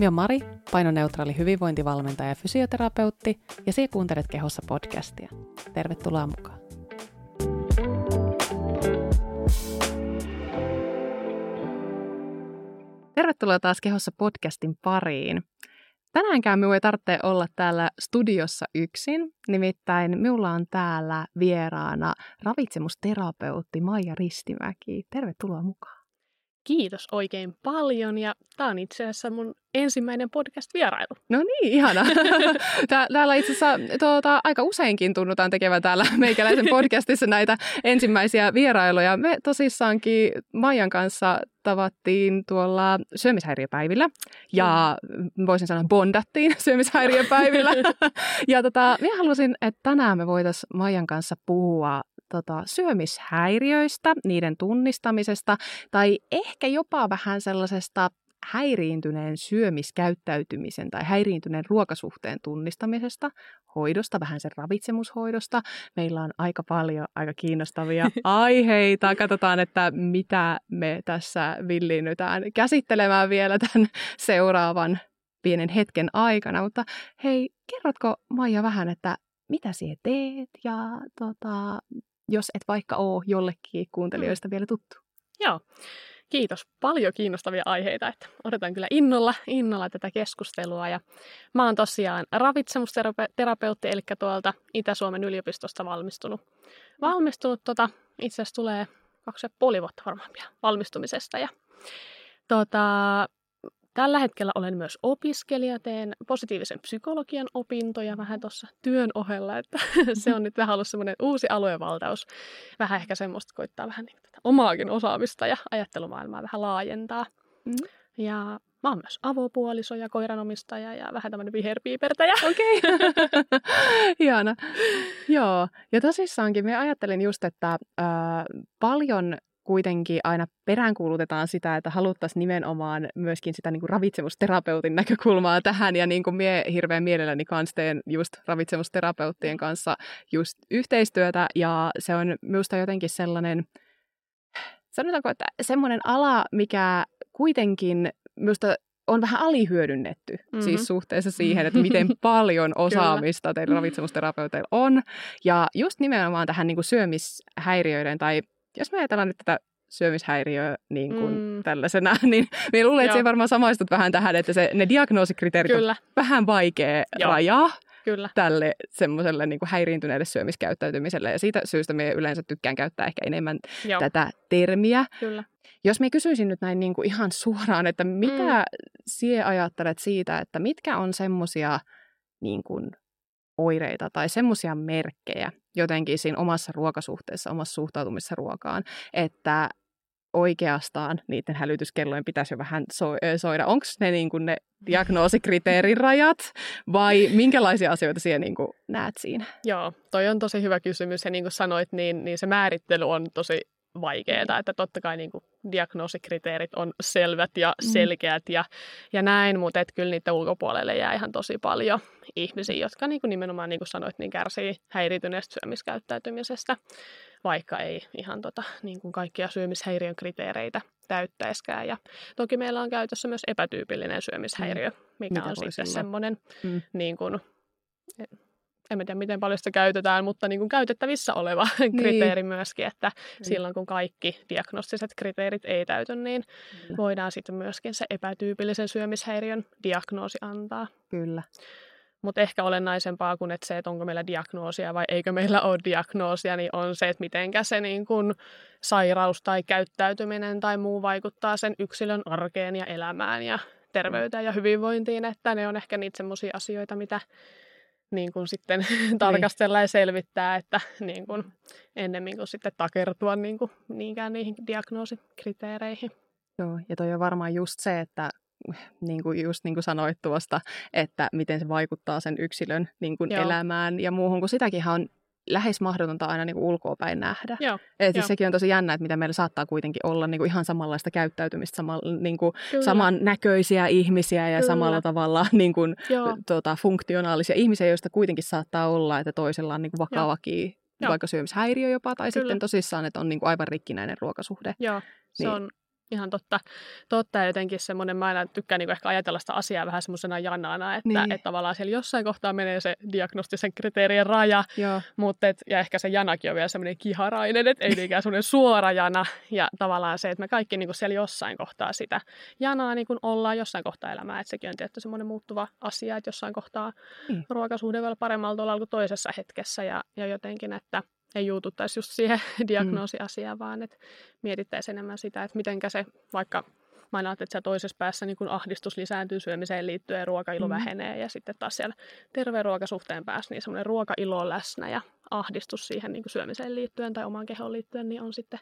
Minä olen Mari, painoneutraali hyvinvointivalmentaja ja fysioterapeutti, ja sinä kuuntelet Kehossa podcastia. Tervetuloa mukaan. Tervetuloa taas Kehossa podcastin pariin. Tänäänkään minun ei tarvitse olla täällä studiossa yksin, nimittäin minulla on täällä vieraana ravitsemusterapeutti Maija Ristimäki. Tervetuloa mukaan. Kiitos oikein paljon ja tämä on itse asiassa mun ensimmäinen podcast-vierailu. No niin, ihana. Täällä itse asiassa tuota, aika useinkin tunnutaan tekevän täällä meikäläisen podcastissa näitä ensimmäisiä vierailuja. Me tosissaankin Maijan kanssa tavattiin tuolla syömishäiriöpäivillä ja voisin sanoa bondattiin syömishäiriöpäivillä. ja tota, minä halusin, että tänään me voitaisiin Maijan kanssa puhua tota, syömishäiriöistä, niiden tunnistamisesta tai ehkä jopa vähän sellaisesta häiriintyneen syömiskäyttäytymisen tai häiriintyneen ruokasuhteen tunnistamisesta, hoidosta, vähän sen ravitsemushoidosta. Meillä on aika paljon aika kiinnostavia aiheita. Katsotaan, että mitä me tässä villiinnytään käsittelemään vielä tämän seuraavan pienen hetken aikana. Mutta hei, kerrotko Maija vähän, että mitä sinä teet ja tota, jos et vaikka ole jollekin kuuntelijoista mm. vielä tuttu. Joo, kiitos. Paljon kiinnostavia aiheita, että odotan kyllä innolla, innolla tätä keskustelua. Ja mä oon tosiaan ravitsemusterapeutti, eli tuolta Itä-Suomen yliopistosta valmistunut. Valmistunut tota, itse asiassa tulee kaksi ja puoli vuotta varmaan pian valmistumisesta. Ja tota, Tällä hetkellä olen myös opiskelija, teen positiivisen psykologian opintoja vähän tuossa työn ohella, että se on nyt vähän ollut semmoinen uusi aluevaltaus. Vähän ehkä semmoista koittaa vähän niin tätä omaakin osaamista ja ajattelumaailmaa vähän laajentaa. Mm. Ja mä oon myös avopuoliso ja koiranomistaja ja vähän tämmöinen viherpiipertäjä. Okei. Okay. Hieno. Joo. Ja tosissaankin me ajattelin just, että äh, paljon kuitenkin aina peräänkuulutetaan sitä, että haluttaisiin nimenomaan myöskin sitä niin kuin ravitsemusterapeutin näkökulmaa tähän. Ja niin kuin mie hirveän mielelläni kanssa teen just ravitsemusterapeuttien kanssa just yhteistyötä. Ja se on minusta jotenkin sellainen, sanotaanko, että semmoinen ala, mikä kuitenkin minusta on vähän alihyödynnetty mm-hmm. siis suhteessa siihen, että miten paljon osaamista teillä ravitsemusterapeuteilla on. Ja just nimenomaan tähän niin kuin syömishäiriöiden tai jos me ajatellaan nyt tätä syömishäiriöä niin kuin mm. tällaisena, niin minä luulen, että se varmaan samaistut vähän tähän, että se, ne diagnoosikriteerit Kyllä. on vähän vaikea Joo. rajaa. Kyllä. tälle semmoiselle niin kuin häiriintyneelle syömiskäyttäytymiselle. Ja siitä syystä me yleensä tykkään käyttää ehkä enemmän Joo. tätä termiä. Kyllä. Jos me kysyisin nyt näin niin kuin ihan suoraan, että mitä mm. sie ajattelet siitä, että mitkä on semmoisia niin kuin oireita tai semmoisia merkkejä jotenkin siinä omassa ruokasuhteessa, omassa suhtautumisessa ruokaan, että oikeastaan niiden hälytyskellojen pitäisi jo vähän so- soida. Onko ne, niin ne diagnoosikriteerirajat vai minkälaisia asioita siellä niin näet siinä? Joo, toi on tosi hyvä kysymys ja niin kuin sanoit, niin, niin se määrittely on tosi vaikeaa, että totta kai niin kuin diagnoosikriteerit on selvät ja mm. selkeät ja, ja näin, mutta et kyllä niiden ulkopuolelle jää ihan tosi paljon ihmisiä, jotka niin kuin nimenomaan, niin kuin sanoit, niin kärsii häirityneestä syömiskäyttäytymisestä, vaikka ei ihan tota, niin kuin kaikkia syömishäiriön kriteereitä täyttäiskään. Ja toki meillä on käytössä myös epätyypillinen syömishäiriö, mm. mikä Mitä on sitten semmoinen mm. niin kuin, en tiedä miten paljon sitä käytetään, mutta niin kuin käytettävissä oleva niin. kriteeri myöskin, että niin. silloin kun kaikki diagnostiset kriteerit ei täyty, niin Kyllä. voidaan sitten myöskin se epätyypillisen syömishäiriön diagnoosi antaa. Kyllä. Mutta ehkä olennaisempaa kuin että se, että onko meillä diagnoosia vai eikö meillä ole diagnoosia, niin on se, että mitenkä se niin kun sairaus tai käyttäytyminen tai muu vaikuttaa sen yksilön arkeen ja elämään ja terveyteen ja hyvinvointiin, että ne on ehkä niitä semmoisia asioita, mitä niin kuin sitten niin. tarkastella ja selvittää, että niin kuin ennemmin kuin sitten takertua niin kuin niinkään niihin diagnoosikriteereihin. Joo, ja toi on varmaan just se, että niin kuin just niin kuin sanoit tuosta, että miten se vaikuttaa sen yksilön niin kuin elämään ja muuhun, kun sitäkin on lähes mahdotonta aina niin ulkoa päin nähdä. Joo, Et siis sekin on tosi jännä, että mitä meillä saattaa kuitenkin olla niin kuin ihan samanlaista käyttäytymistä, sama, niin kuin samannäköisiä ihmisiä ja Kyllä. samalla tavalla niin kuin, tuota, funktionaalisia ihmisiä, joista kuitenkin saattaa olla, että toisella on niin kuin vakavakin Joo. vaikka syömishäiriö jopa, tai Kyllä. sitten tosissaan, että on niin kuin aivan rikkinäinen ruokasuhde. Joo, se niin. on ihan totta. totta. Ja jotenkin semmoinen, mä aina tykkään niin ehkä ajatella sitä asiaa vähän semmoisena janana, että, Niin. että tavallaan siellä jossain kohtaa menee se diagnostisen kriteerien raja, Joo. mutta et, ja ehkä se janakin on vielä semmoinen kiharainen, että ei niinkään semmoinen suora jana. Ja tavallaan se, että me kaikki niin kuin siellä jossain kohtaa sitä janaa niin kuin ollaan jossain kohtaa elämää. Että sekin on tietty semmoinen muuttuva asia, että jossain kohtaa Niin. ruokasuhde voi olla paremmalla tuolla kuin toisessa hetkessä. Ja, ja jotenkin, että ei juututtaisi just siihen diagnoosiasiaan, vaan että mietittäisiin enemmän sitä, että mitenkä se vaikka Mä aina että siellä toisessa päässä niin kun ahdistus lisääntyy syömiseen liittyen ja ruokailo Mm. mm. vähenee. Ja sitten taas siellä terveen ruokasuhteen päässä niin semmoinen ruokailo on läsnä ja ahdistus siihen niin syömiseen liittyen tai omaan kehoon liittyen niin on sitten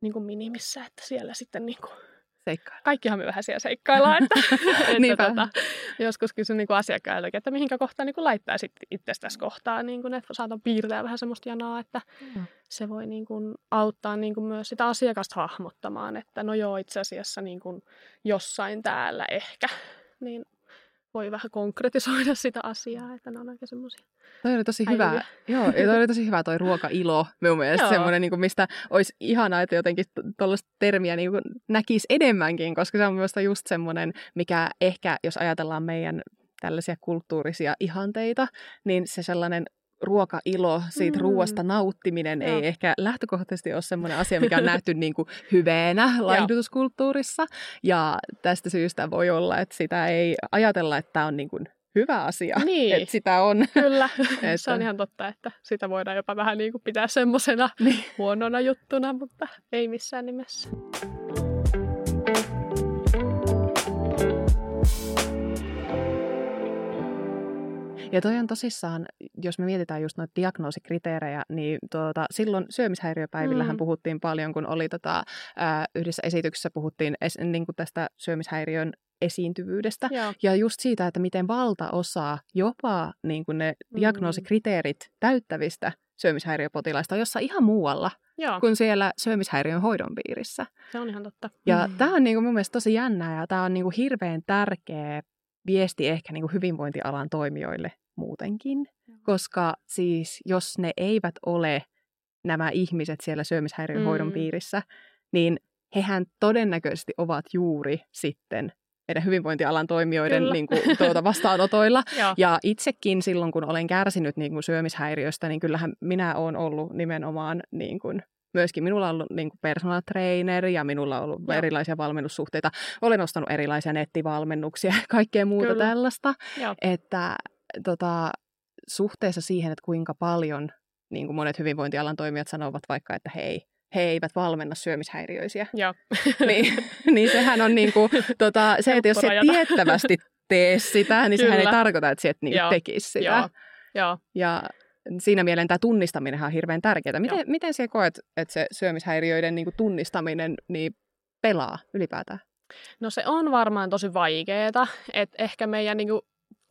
niin kuin minimissä, että siellä sitten niin kuin, Seikkailla. kaikkihan me vähän siellä seikkaillaan, että, että tota, joskus kysyn niin kuin asiakkailtakin, että mihinkä kohtaan niin kuin laittaisit itse tässä kohtaa, niin kuin, että saatan piirtää vähän semmoista janaa, että Mm. se voi niin kuin auttaa niin kuin myös sitä asiakasta hahmottamaan, että no joo, itse asiassa niin kuin jossain täällä ehkä, niin voi vähän konkretisoida sitä asiaa, että ne on aika semmoisia. Toi oli tosi hyvä. Joo, ja toi oli tosi hyvä toi ruokailo. Minun mielestä semmoinen, niin kuin, mistä olisi ihanaa, että jotenkin tuollaista termiä niin kuin näkisi enemmänkin, koska se on minusta just semmoinen, mikä ehkä, jos ajatellaan meidän tällaisia kulttuurisia ihanteita, niin se sellainen ruokailo, siitä Mm. mm. ruoasta nauttiminen Joo. ei ehkä lähtökohtaisesti ole semmoinen asia, mikä on nähty niin kuin hyveenä laihdutuskulttuurissa. Ja tästä syystä voi olla, että sitä ei ajatella, että tämä on niin kuin hyvä asia, Niin. että sitä on. Kyllä, Että- se on ihan totta, että sitä voidaan jopa vähän niin kuin pitää semmoisena Niin. huonona juttuna, mutta ei missään nimessä. Ja toi on tosissaan, jos me mietitään just noita diagnoosikriteerejä, niin tuota, silloin syömishäiriöpäivillähän Mm. puhuttiin paljon, kun oli tota, ää, yhdessä esityksessä puhuttiin es, niin kuin tästä syömishäiriön esiintyvyydestä. Joo. Ja just siitä, että miten valtaosa, jopa niin kuin ne Mm. diagnoosikriteerit täyttävistä syömishäiriöpotilaista on jossain ihan muualla Joo, kuin siellä syömishäiriön hoidon piirissä. se on ihan totta. Ja mm. tämä on niinku mun mielestä tosi jännää ja tämä on niinku hirveän tärkeä viesti ehkä niinku hyvinvointialan toimijoille muutenkin, koska siis jos ne eivät ole nämä ihmiset siellä syömishäiriön Mm. piirissä, niin hehän todennäköisesti ovat juuri sitten meidän hyvinvointialan toimijoiden Kyllä. niin kuin, tuota, vastaanotoilla. Ja itsekin silloin, kun olen kärsinyt niin kuin syömishäiriöstä, niin kyllähän minä olen ollut nimenomaan niin kuin, myöskin minulla on ollut niin kuin personal trainer ja minulla on ollut Joo. erilaisia valmennussuhteita. Olen ostanut erilaisia nettivalmennuksia ja kaikkea muuta Kyllä. tällaista. Joo. Että tota, suhteessa siihen, että kuinka paljon niin kuin monet hyvinvointialan toimijat sanovat vaikka, että hei, he eivät valmenna syömishäiriöisiä. Joo. niin, niin sehän on niin kuin, tota, se, että jos rajata. tiettävästi tee sitä, niin sehän ei Kyllä. tarkoita, että sä et niin tekisi sitä. Joo. Joo. Ja siinä mielessä tämä tunnistaminen on hirveän tärkeää. Miten, Joo. miten sinä koet, että se syömishäiriöiden niin kuin tunnistaminen niin pelaa ylipäätään? No se on varmaan tosi vaikeeta, että ehkä meidän niin kuin,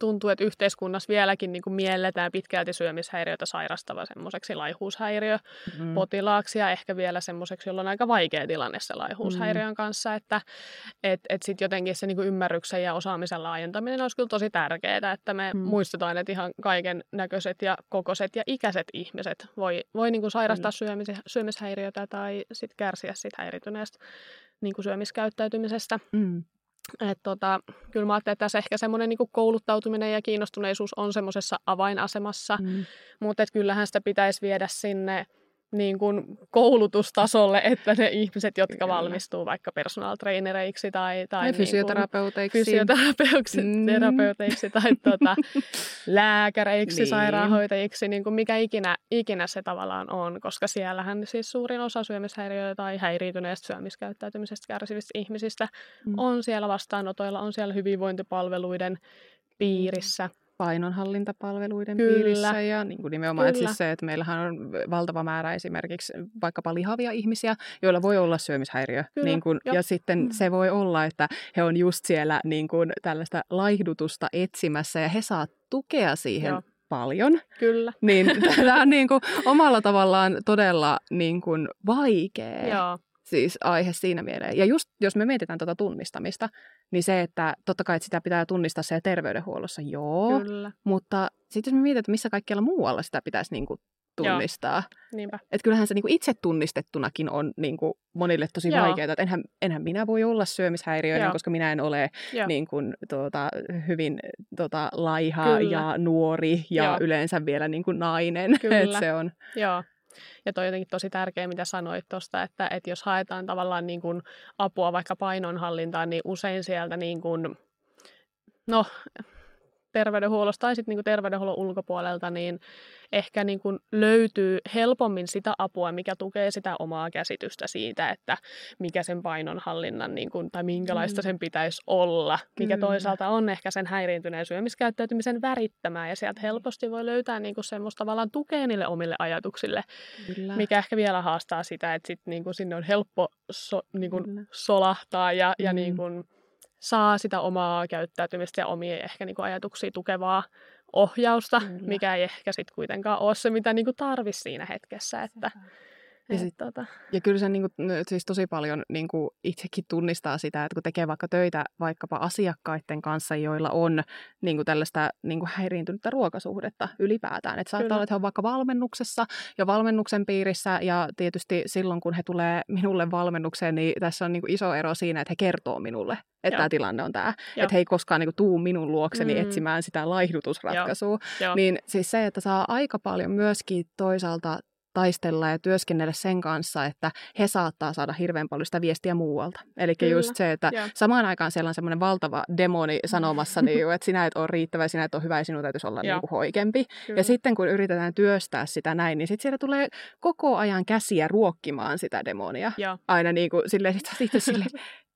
tuntuu, että yhteiskunnassa vieläkin niin kuin, mielletään pitkälti syömishäiriötä sairastava semmoiseksi laihuushäiriö Mm. potilaaksi ja ehkä vielä semmoiseksi, jolla on aika vaikea tilanne se laihuushäiriön kanssa, että et, et sitten jotenkin se niinku ymmärryksen ja osaamisen laajentaminen olisi kyllä tosi tärkeää, että me Mm. mm. muistetaan, että ihan kaiken näköiset ja kokoiset ja ikäiset ihmiset voi, voi niinku sairastaa syömis, syömishäiriötä tai sitten kärsiä sit häirityneestä niinku syömiskäyttäytymisestä. Mm. Et tota, kyllä mä ajattelen, että tässä ehkä semmoinen niinku kouluttautuminen ja kiinnostuneisuus on semmoisessa avainasemassa, Mm. mutta kyllähän sitä pitäisi viedä sinne niin kuin koulutustasolle, että ne ihmiset, jotka Kyllä. valmistuu vaikka personal trainereiksi tai, tai niin fysioterapeuteiksi. fysioterapeuteiksi Mm. terapeuteiksi tai tuota, lääkäreiksi, Niin. sairaanhoitajiksi, niin kuin mikä ikinä, ikinä se tavallaan on, koska siellähän siis suurin osa syömishäiriöitä tai häiriintyneestä syömiskäyttäytymisestä kärsivistä ihmisistä Mm. on siellä vastaanotoilla, on siellä hyvinvointipalveluiden piirissä. Painonhallintapalveluiden Kyllä. piirissä ja niin kuin nimenomaan että Kyllä. siis se, että meillähän on valtava määrä esimerkiksi vaikkapa lihavia ihmisiä, joilla voi olla syömishäiriö. Kyllä, Niin kuin, ja sitten Mm. se voi olla, että he on just siellä niin kuin tällaista laihdutusta etsimässä ja he saa tukea siihen Joo. paljon. Kyllä. Niin tämä on niin kuin omalla tavallaan todella niin kuin vaikea Joo. Siis aihe siinä mieleen. Ja just jos me mietitään tuota tunnistamista, niin se, että totta kai että sitä pitää tunnistaa siellä terveydenhuollossa, joo, Kyllä. mutta sitten jos me mietitään, että missä kaikkialla muualla sitä pitäisi niin kuin tunnistaa. Että kyllähän se niin kuin itse tunnistettunakin on niin kuin monille tosi Joo. vaikeaa. Että enhän, enhän minä voi olla syömishäiriöinen, Joo. koska minä en ole Joo. niin kuin, tuota, hyvin tuota, laiha Kyllä. ja nuori ja Joo. yleensä vielä niin kuin nainen. Kyllä. Et se on, Joo. Ja toi jotenkin tosi tärkeä, mitä sanoit tuosta, että, että jos haetaan tavallaan niin kuin apua vaikka painonhallintaan, niin usein sieltä niin kuin, no, terveydenhuollosta tai sitten niin terveydenhuollon ulkopuolelta, niin ehkä niin kuin löytyy helpommin sitä apua, mikä tukee sitä omaa käsitystä siitä, että mikä sen painonhallinnan niin kuin, tai minkälaista Mm. sen pitäisi olla, mikä Kyllä. toisaalta on ehkä sen häiriintyneen syömiskäyttäytymisen värittämää, ja sieltä helposti voi löytää niin kuin semmoista tavallaan tukea niille omille ajatuksille, kyllä. mikä ehkä vielä haastaa sitä, että sit niinku sinne on helppo so, niinku Kyllä. solahtaa ja, ja Mm. niinku saa sitä omaa käyttäytymistä ja omia ehkä niinku ajatuksia tukevaa ohjausta, Kyllä. mikä ei ehkä sitten kuitenkaan ole se, mitä niinku tarvisi siinä hetkessä. Että, Ja sit- tota, Ja kyllä se niin kuin, siis tosi paljon niin kuin itsekin tunnistaa sitä, että kun tekee vaikka töitä vaikkapa asiakkaiden kanssa, joilla on niin kuin tällaista niin kuin häiriintynyttä ruokasuhdetta ylipäätään. Että saattaa Kyllä. olla, että he on vaikka valmennuksessa ja valmennuksen piirissä ja tietysti silloin, kun he tulee minulle valmennukseen, niin tässä on niin kuin iso ero siinä, että he kertoo minulle, että Joo. tämä tilanne on tämä. Joo. Että he ei koskaan niin kuin, tuu minun luokseni Mm. etsimään sitä laihdutusratkaisua. joo, Niin siis se, että saa aika paljon myöskin toisaalta taistella ja työskennellä sen kanssa, että he saattaa saada hirveän paljon sitä viestiä muualta. Eli just se, että joo. samaan aikaan siellä on semmoinen valtava demoni sanomassa, niin, että sinä et ole riittävä, sinä et ole hyvä ja sinun täytyisi olla niin kuin hoikempi. kyllä. Ja sitten kun yritetään työstää sitä näin, niin sitten siellä tulee koko ajan käsiä ruokkimaan sitä demonia. Joo, Aina niin kuin silleen, sit itse silleen,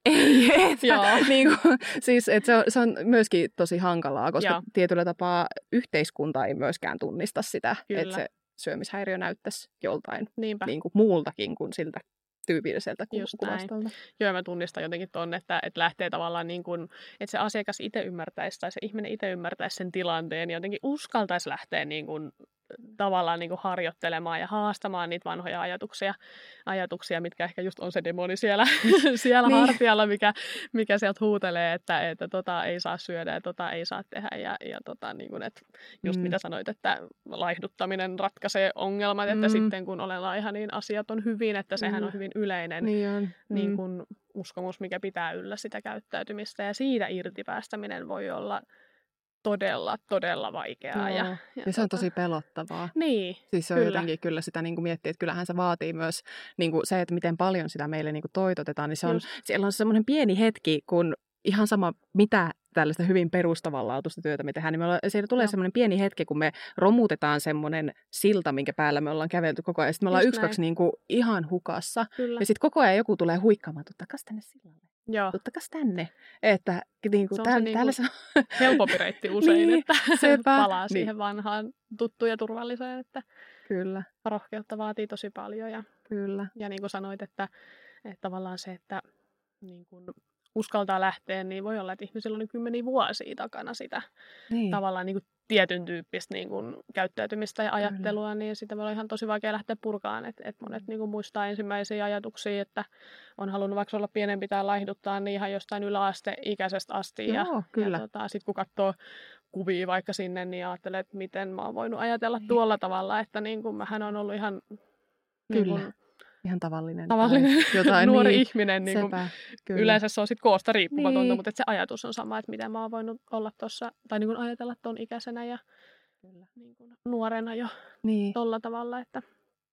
ei, että, Joo. niin kuin, siis, että se, on, se on myöskin tosi hankalaa, koska Joo. tietyllä tapaa yhteiskunta ei myöskään tunnista sitä, Kyllä. että se syömishäiriö näyttäisi joltain niinpä. niin kuin muultakin kuin siltä tyypilliseltä kuvastolta. Joo, mä tunnistan jotenkin ton, että, että lähtee tavallaan niin kuin, että se asiakas itse ymmärtäisi tai se ihminen itse ymmärtäisi sen tilanteen ja jotenkin uskaltaisi lähteä niin kuin, tavallaan niin kuin harjoittelemaan ja haastamaan niitä vanhoja ajatuksia, ajatuksia, mitkä ehkä just on se demoni siellä, siellä Niin. hartialla, mikä, mikä sieltä huutelee, että, että tota ei saa syödä ja tota ei saa tehdä ja, ja tota, niin kuin, että just Mm. mitä sanoit, että laihduttaminen ratkaisee ongelmat, että Mm. sitten kun olen laiha, niin asiat on hyvin, että sehän Kyllä. on hyvin yleinen Niin on. niin Mm. kuin uskomus, mikä pitää yllä sitä käyttäytymistä. Ja siitä irti päästäminen voi olla todella, todella vaikeaa. Joo. Ja, Ja se on tosi pelottavaa. Niin, Siis se on Kyllä. jotenkin kyllä sitä niin kuin miettii, että kyllähän se vaatii myös niin kuin se, että miten paljon sitä meille niin kuin toitotetaan, niin se on, Just. siellä on semmoinen pieni hetki, kun ihan sama mitä tällaista hyvin perustavanlaatuista työtä me tehdään, niin me ollaan, siellä tulee Joo. semmoinen pieni hetki, kun me romutetaan semmoinen silta, minkä päällä me ollaan kävelty koko ajan. Sitten me ollaan yksi, kaksi niin kuin ihan hukassa. kyllä. Ja sitten koko ajan joku tulee huikkaamaan, tuttakas tänne sillalle, Joo, tuttakas tänne. Että niin kuin, Se on täällä, se täällä niinku se helpompi reitti usein, Niin, että sepä. palaa Niin. siihen vanhaan tuttuun ja turvalliseen, että Kyllä, rohkeutta vaatii tosi paljon. Ja, kyllä. ja niin kuin sanoit, että, että tavallaan se, että niin kuin uskaltaa lähteä, niin voi olla, että ihmisillä on niin kymmeniä vuosia takana sitä Niin. tavallaan niin kuin tietyn tyyppistä niin kuin käyttäytymistä ja ajattelua, niin sitä voi olla ihan tosi vaikea lähteä purkaan. Et, et monet niin kuin muistaa ensimmäisiä ajatuksia, että on halunnut vaikka olla pienempi tai laihduttaa, niin ihan jostain yläasteikäisestä asti. ja, Joo, kyllä. Ja tota, sitten kun katsoo kuvia vaikka sinne, niin ajattelee, että miten mä oon voinut ajatella tuolla tavalla, että niin kuin mähän on ollut ihan niin Kyllä. kuin, Ihan tavallinen. tavallinen tai jotain, nuori niin. ihminen. Niin kuin, Sepä, kyllä. Yleensä se on sitten koosta riippumatonta, Niin. mutta se ajatus on sama, että miten mä oon voinut olla tuossa, tai niin kuin ajatella ton ikäisenä ja Kyllä. niin kuin nuorena jo Niin, tolla tavalla, että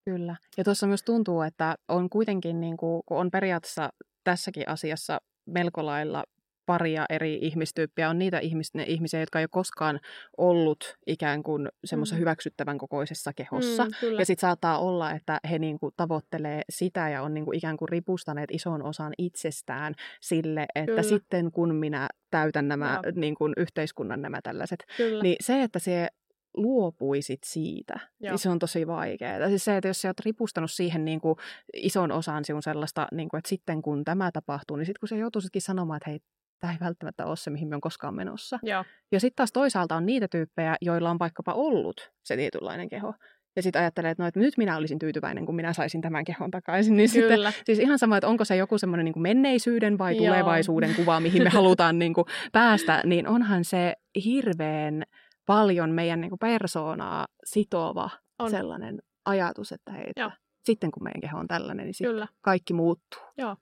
kyllä. Ja tuossa myös tuntuu, että on kuitenkin, niin kuin, kun on periaatteessa tässäkin asiassa melko lailla paria eri ihmistyyppiä. On niitä ihmis, ne ihmisiä, jotka ei ole koskaan ollut ikään kuin semmoisessa Mm. hyväksyttävän kokoisessa kehossa. Mm, kyllä. Ja sitten saattaa olla, että he niinku tavoittelee sitä ja on niinku ikään kuin ripustaneet ison osan itsestään sille, että Kyllä. sitten kun minä täytän nämä Joo. niinku, yhteiskunnan nämä tällaiset, Kyllä. niin se, että se luopuisit siitä, Joo. niin se on tosi vaikeaa. Siis se, että jos sä oot ripustanut siihen niin kuin ison osan sinun sellaista, niin kuin, että sitten kun tämä tapahtuu, niin sitten kun sä joutuisitkin sanomaan, että hei, tämä ei välttämättä ole se, mihin me on koskaan menossa. Joo, Ja sitten taas toisaalta on niitä tyyppejä, joilla on vaikkapa ollut se tietynlainen keho. Ja sitten ajattelee, että, no, että nyt minä olisin tyytyväinen, kun minä saisin tämän kehon takaisin. Niin sitten, kyllä. siis ihan sama, että onko se joku semmoinen niin menneisyyden vai Joo. tulevaisuuden kuva, mihin me halutaan niin kuin päästä, niin onhan se hirveän paljon meidän niin kuin persoonaa sitova On. sellainen ajatus, että hei, että sitten kun meidän keho on tällainen, niin sitten kaikki muuttuu. Joo.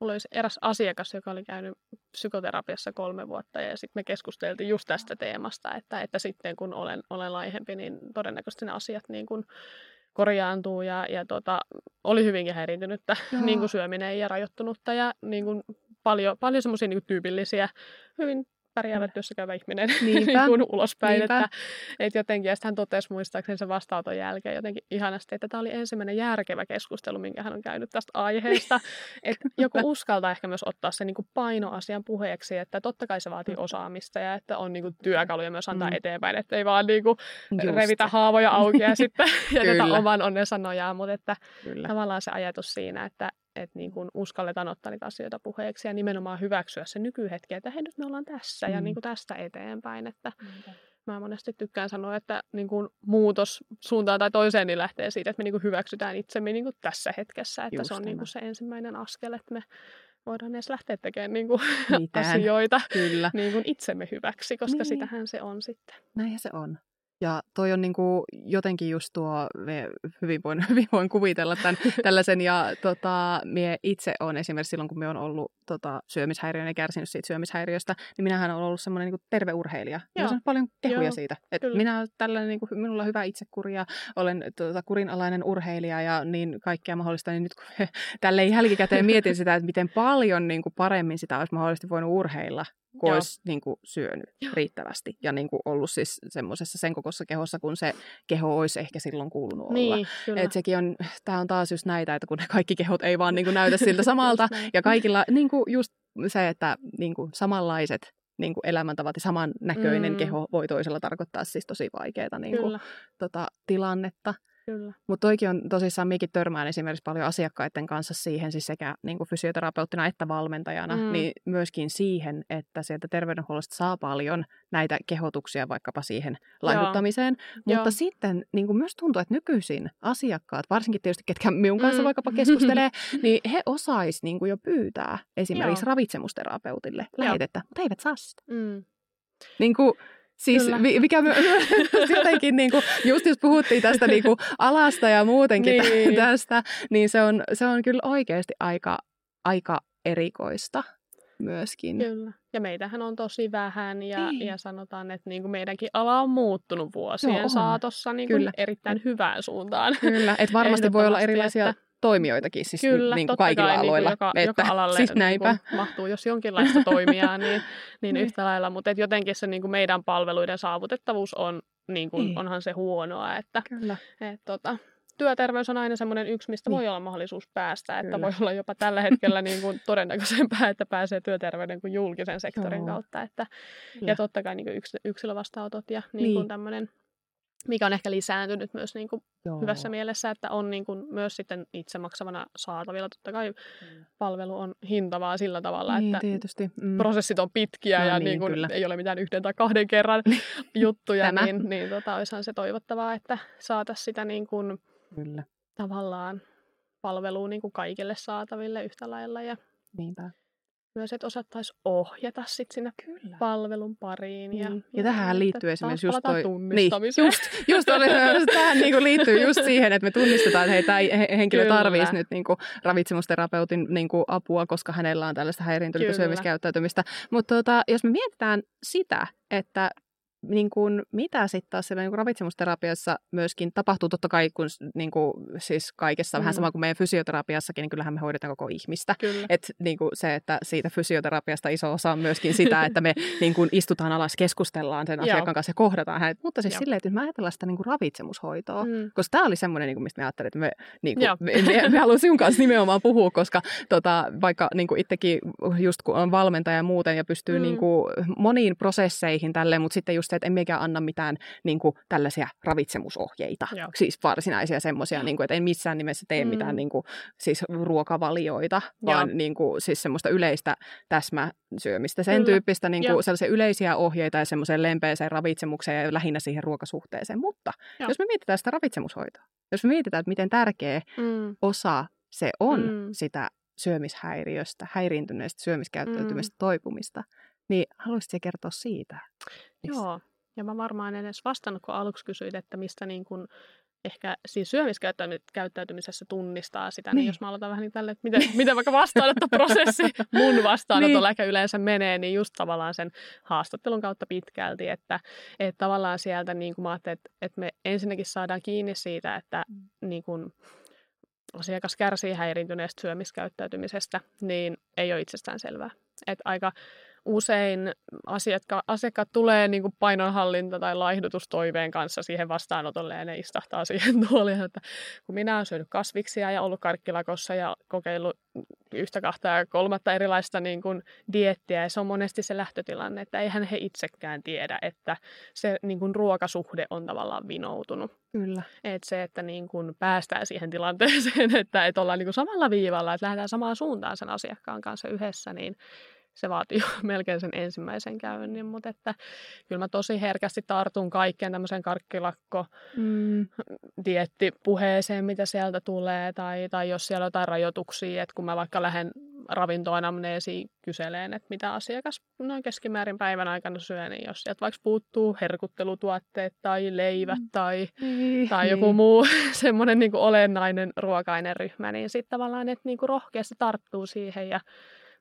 Mulla olisi eräs asiakas, joka oli käynyt psykoterapiassa kolme vuotta ja sitten me keskusteltiin just tästä teemasta, että, että sitten kun olen, olen laihempi, niin todennäköisesti ne asiat niin kuin korjaantuu ja, ja tota, oli hyvinkin häiriintynyttä niin kuin syöminen ja rajoittunutta ja niin kuin paljon, paljon semmoisia niin tyypillisiä, hyvin pärjäävä työssä käyvä ihminen niin kuin ulospäin. Että, että jotenkin, ja sitten hän totesi muistaakseni sen vastaanoton jälkeen jotenkin ihanasti, että tämä oli ensimmäinen järkevä keskustelu, minkä hän on käynyt tästä aiheesta. että joku uskaltaa ehkä myös ottaa sen niin kuin painoasian puheeksi, että totta kai se vaatii mm. osaamista ja että on niin kuin työkaluja myös antaa mm. eteenpäin, että ei vaan niin kuin revitä haavoja auki ja sitten jätetä oman onnensa nojaa, mutta että Kyllä. tavallaan se ajatus siinä, että että niin kuin uskalletaan ottaa niitä asioita puheeksi ja nimenomaan hyväksyä se nykyhetki, että hei nyt me ollaan tässä mm. ja niin kuin tästä eteenpäin. Että mm. Mä monesti tykkään sanoa, että niin kuin muutos suuntaan tai toiseen niin lähtee siitä, että me niin kuin hyväksytään itsemme niin kuin tässä hetkessä, että Just se on niin kuin se ensimmäinen askel, että me voidaan edes lähteä tekemään niin kuin asioita Kyllä. Niin kuin itsemme hyväksi, koska niin. sitähän se on sitten. Näinhän se on. Ja toi on niin kuin jotenkin just tuo, hyvin voin, hyvin voin kuvitella tämän, tällaisen, ja tota, mie itse on esimerkiksi silloin, kun me on ollut tota, syömishäiriön ja kärsinyt siitä syömishäiriöstä, niin minähän on ollut semmoinen niin terve urheilija. Joo. on paljon kehuja Joo, siitä. Et minä olen tällainen, niin kuin, minulla on hyvä itsekuri ja olen tota, kurinalainen urheilija ja niin kaikkea mahdollista, niin nyt kun tälleen jälkikäteen mietin sitä, että miten paljon niin kuin paremmin sitä olisi mahdollisesti voinut urheilla, kun olisi niin kuin, syönyt Joo. riittävästi ja niin kuin, ollut siis semmoisessa sen kokossa kehossa, kun se keho olisi ehkä silloin kuulunut olla. Niin, Et sekin on, tämä on taas just näitä, että kun ne kaikki kehot ei vaan niin kuin, näytä siltä samalta ja kaikilla niin kuin, just se, että niin kuin, samanlaiset niin kuin elämäntavat ja saman näköinen mm. keho voi toisella tarkoittaa siis tosi vaikeaa niin kuin, tota, tilannetta. Kyllä. Mutta toikin on tosissaan, minäkin törmään esimerkiksi paljon asiakkaiden kanssa siihen, siis sekä niin kuin fysioterapeuttina että valmentajana, mm. niin myöskin siihen, että sieltä terveydenhuollosta saa paljon näitä kehotuksia vaikkapa siihen laihuttamiseen. Joo. Mutta Joo. sitten niin kuin myös tuntuu, että nykyisin asiakkaat, varsinkin tietysti ketkä minun kanssa mm. vaikkapa keskustelee, niin he osaisivat niin jo pyytää esimerkiksi Joo. ravitsemusterapeutille lähetettä, mutta he eivät saa sitä. Mm. Niin kuin, Siis Kyllä. mikä my, jotenkin, niin kuin, just jos puhuttiin tästä niin kuin, alasta ja muutenkin niin. tästä, niin se on, se on kyllä oikeasti aika, aika erikoista myöskin. Kyllä. Ja meitähän on tosi vähän ja, niin. ja sanotaan, että niin kuin meidänkin ala on muuttunut vuosien Joo, saatossa niin kuin erittäin hyvään suuntaan. Kyllä, että varmasti voi olla erilaisia että toimijoitakin siis Kyllä, niin kuin kaikilla kai, niinku aloilla. Niin kuin joka, että, joka alalle siis näinpä. Niin kuin mahtuu, jos jonkinlaista toimijaa, niin, niin, niin yhtä lailla. Mutta et jotenkin se niin kuin meidän palveluiden saavutettavuus on, niin kuin, niin. onhan se huonoa. Että, Kyllä. Et, tota, työterveys on aina semmoinen yksi, mistä niin. voi olla mahdollisuus päästä. Että Kyllä. voi olla jopa tällä hetkellä niin kuin todennäköisempää, että pääsee työterveyden kuin julkisen sektorin Joo. kautta. Että, ja totta kai niin kuin yksilövastaanotot ja niin kuin niin. tämmöinen mikä on ehkä lisääntynyt myös niin kuin hyvässä mielessä, että on niin kuin myös sitten itse maksavana saatavilla. Totta kai mm. palvelu on hintavaa sillä tavalla, niin, että tietysti. Mm. prosessit on pitkiä no, ja niin, niin kuin ei ole mitään yhden tai kahden kerran juttuja, niin, niin tota, olisihan se toivottavaa, että saataisiin sitä niin kuin, kyllä. tavallaan palvelua niin kuin kaikille saataville yhtä lailla. Ja Niinpä myös, että osattaisiin ohjata sit sinne Kyllä. palvelun pariin. Ja, niin. ja, tähän liittyy esimerkiksi just toi... Niin, just, just oli, tähän niin kuin liittyy just siihen, että me tunnistetaan, että hei, tämä henkilö tarvitsisi nyt niin kuin ravitsemusterapeutin niin kuin apua, koska hänellä on tällaista häiriintynyttä syömiskäyttäytymistä. Mutta tota, jos me mietitään sitä, että niin kuin, mitä sitten taas siellä niin kuin ravitsemusterapiassa myöskin tapahtuu, totta kai kun niin kuin, siis kaikessa mm. vähän sama kuin meidän fysioterapiassakin, niin kyllähän me hoidetaan koko ihmistä. Et niin kuin se, että siitä fysioterapiasta iso osa on myöskin sitä, että me niin kuin, istutaan alas, keskustellaan sen asiakkaan kanssa ja kohdataan hänet. Mutta siis Joo. silleen, että me ajatellaan sitä niin kuin ravitsemushoitoa, mm. koska tämä oli semmoinen, niin kuin, mistä me ajattelin, että me, niin kuin, me, me, me haluaisimme sinun kanssa nimenomaan puhua, koska tota, vaikka niin kuin itsekin just kun on valmentaja ja muuten ja pystyy mm. niin kuin, moniin prosesseihin tälleen, mutta sitten just se, että en mekään anna mitään niin kuin, tällaisia ravitsemusohjeita, Joo. siis varsinaisia semmoisia, niin että en missään nimessä tee mm. mitään niin kuin, siis ruokavalioita, vaan niin kuin, siis semmoista yleistä täsmäsyömistä, sen Kyllä. tyyppistä niin kuin, sellaisia yleisiä ohjeita ja semmoiseen lempeeseen ravitsemukseen ja lähinnä siihen ruokasuhteeseen. Mutta Joo. jos me mietitään sitä ravitsemushoitoa, jos me mietitään, että miten tärkeä mm. osa se on mm. sitä syömishäiriöstä, häiriintyneestä syömiskäyttäytymistä mm. toipumista, niin haluaisitko kertoa siitä? Joo, ja mä varmaan edes vastannut, kun aluksi kysyit, että mistä niin kun ehkä siis syömiskäyttäytymisessä tunnistaa sitä, niin, niin jos mä aloitan vähän niin tälle, että miten, miten vaikka vastaanottoprosessi mun vastaanotolla niin. ehkä yleensä menee, niin just tavallaan sen haastattelun kautta pitkälti, että, että tavallaan sieltä niin kuin mä että, että me ensinnäkin saadaan kiinni siitä, että mm. niin kuin, asiakas kärsii häiriintyneestä syömiskäyttäytymisestä, niin ei ole itsestään selvää. Että aika usein asiakka- asiakkaat tulee niin kuin painonhallinta- tai laihdutustoiveen kanssa siihen vastaanotolle ja ne istahtaa siihen tuoliin, että kun minä olen syönyt kasviksia ja ollut karkkilakossa ja kokeillut yhtä, kahta ja kolmatta erilaista niin kuin diettiä ja se on monesti se lähtötilanne, että eihän he itsekään tiedä, että se niin kuin ruokasuhde on tavallaan vinoutunut. Kyllä. Et se, että niin kuin päästään siihen tilanteeseen, että, että ollaan niin kuin samalla viivalla, että lähdetään samaan suuntaan sen asiakkaan kanssa yhdessä, niin se vaatii jo melkein sen ensimmäisen käynnin, mutta että kyllä mä tosi herkästi tartun kaikkeen tämmöiseen karkkilakko mm. diettipuheeseen, mitä sieltä tulee, tai, tai jos siellä on jotain rajoituksia, että kun mä vaikka lähden ravintoanamneesiin kyseleen, että mitä asiakas noin keskimäärin päivän aikana syö, niin jos sieltä vaikka puuttuu herkuttelutuotteet tai leivät mm. tai, mm. tai joku muu semmoinen niin olennainen ruoka-aineryhmä, niin sitten tavallaan, että niin kuin rohkeasti tarttuu siihen ja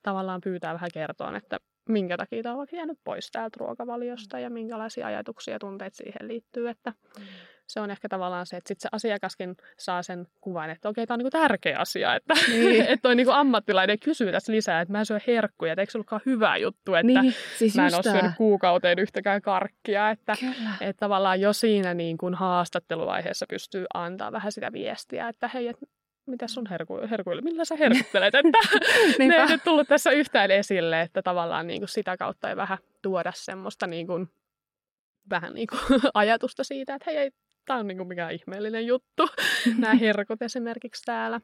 tavallaan pyytää vähän kertoa, että minkä takia tämä on vaikka jäänyt pois täältä ruokavaliosta ja minkälaisia ajatuksia ja tunteita siihen liittyy. Että mm. Se on ehkä tavallaan se, että sit se asiakaskin saa sen kuvan, että okei, tämä on niinku tärkeä asia, että, niin. että toi niinku ammattilainen kysyy tässä lisää, että mä en syö herkkuja, että eikö se ollutkaan hyvä juttu, että niin, siis mä en ole syönyt kuukauteen yhtäkään karkkia, että, että tavallaan jo siinä niin kuin haastatteluvaiheessa pystyy antaa vähän sitä viestiä, että hei, että mitä sun herku, herkuille, millä sä herkuttelet, että ne ei nyt tullut tässä yhtään esille, että tavallaan niin kuin sitä kautta ei vähän tuoda semmoista niin kuin, vähän niin kuin ajatusta siitä, että hei, ei, tämä on niin kuin mikään ihmeellinen juttu, nämä herkut esimerkiksi täällä.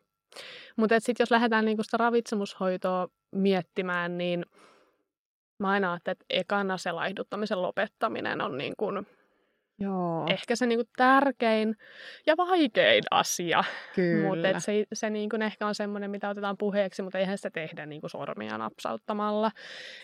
Mutta sitten jos lähdetään niin kuin sitä ravitsemushoitoa miettimään, niin mä aina ajattelen, että ekana se laihduttamisen lopettaminen on niin kuin Joo. ehkä se niinku tärkein ja vaikein asia. Mutta se, se niinku ehkä on semmoinen, mitä otetaan puheeksi, mutta eihän sitä tehdä niinku sormia napsauttamalla.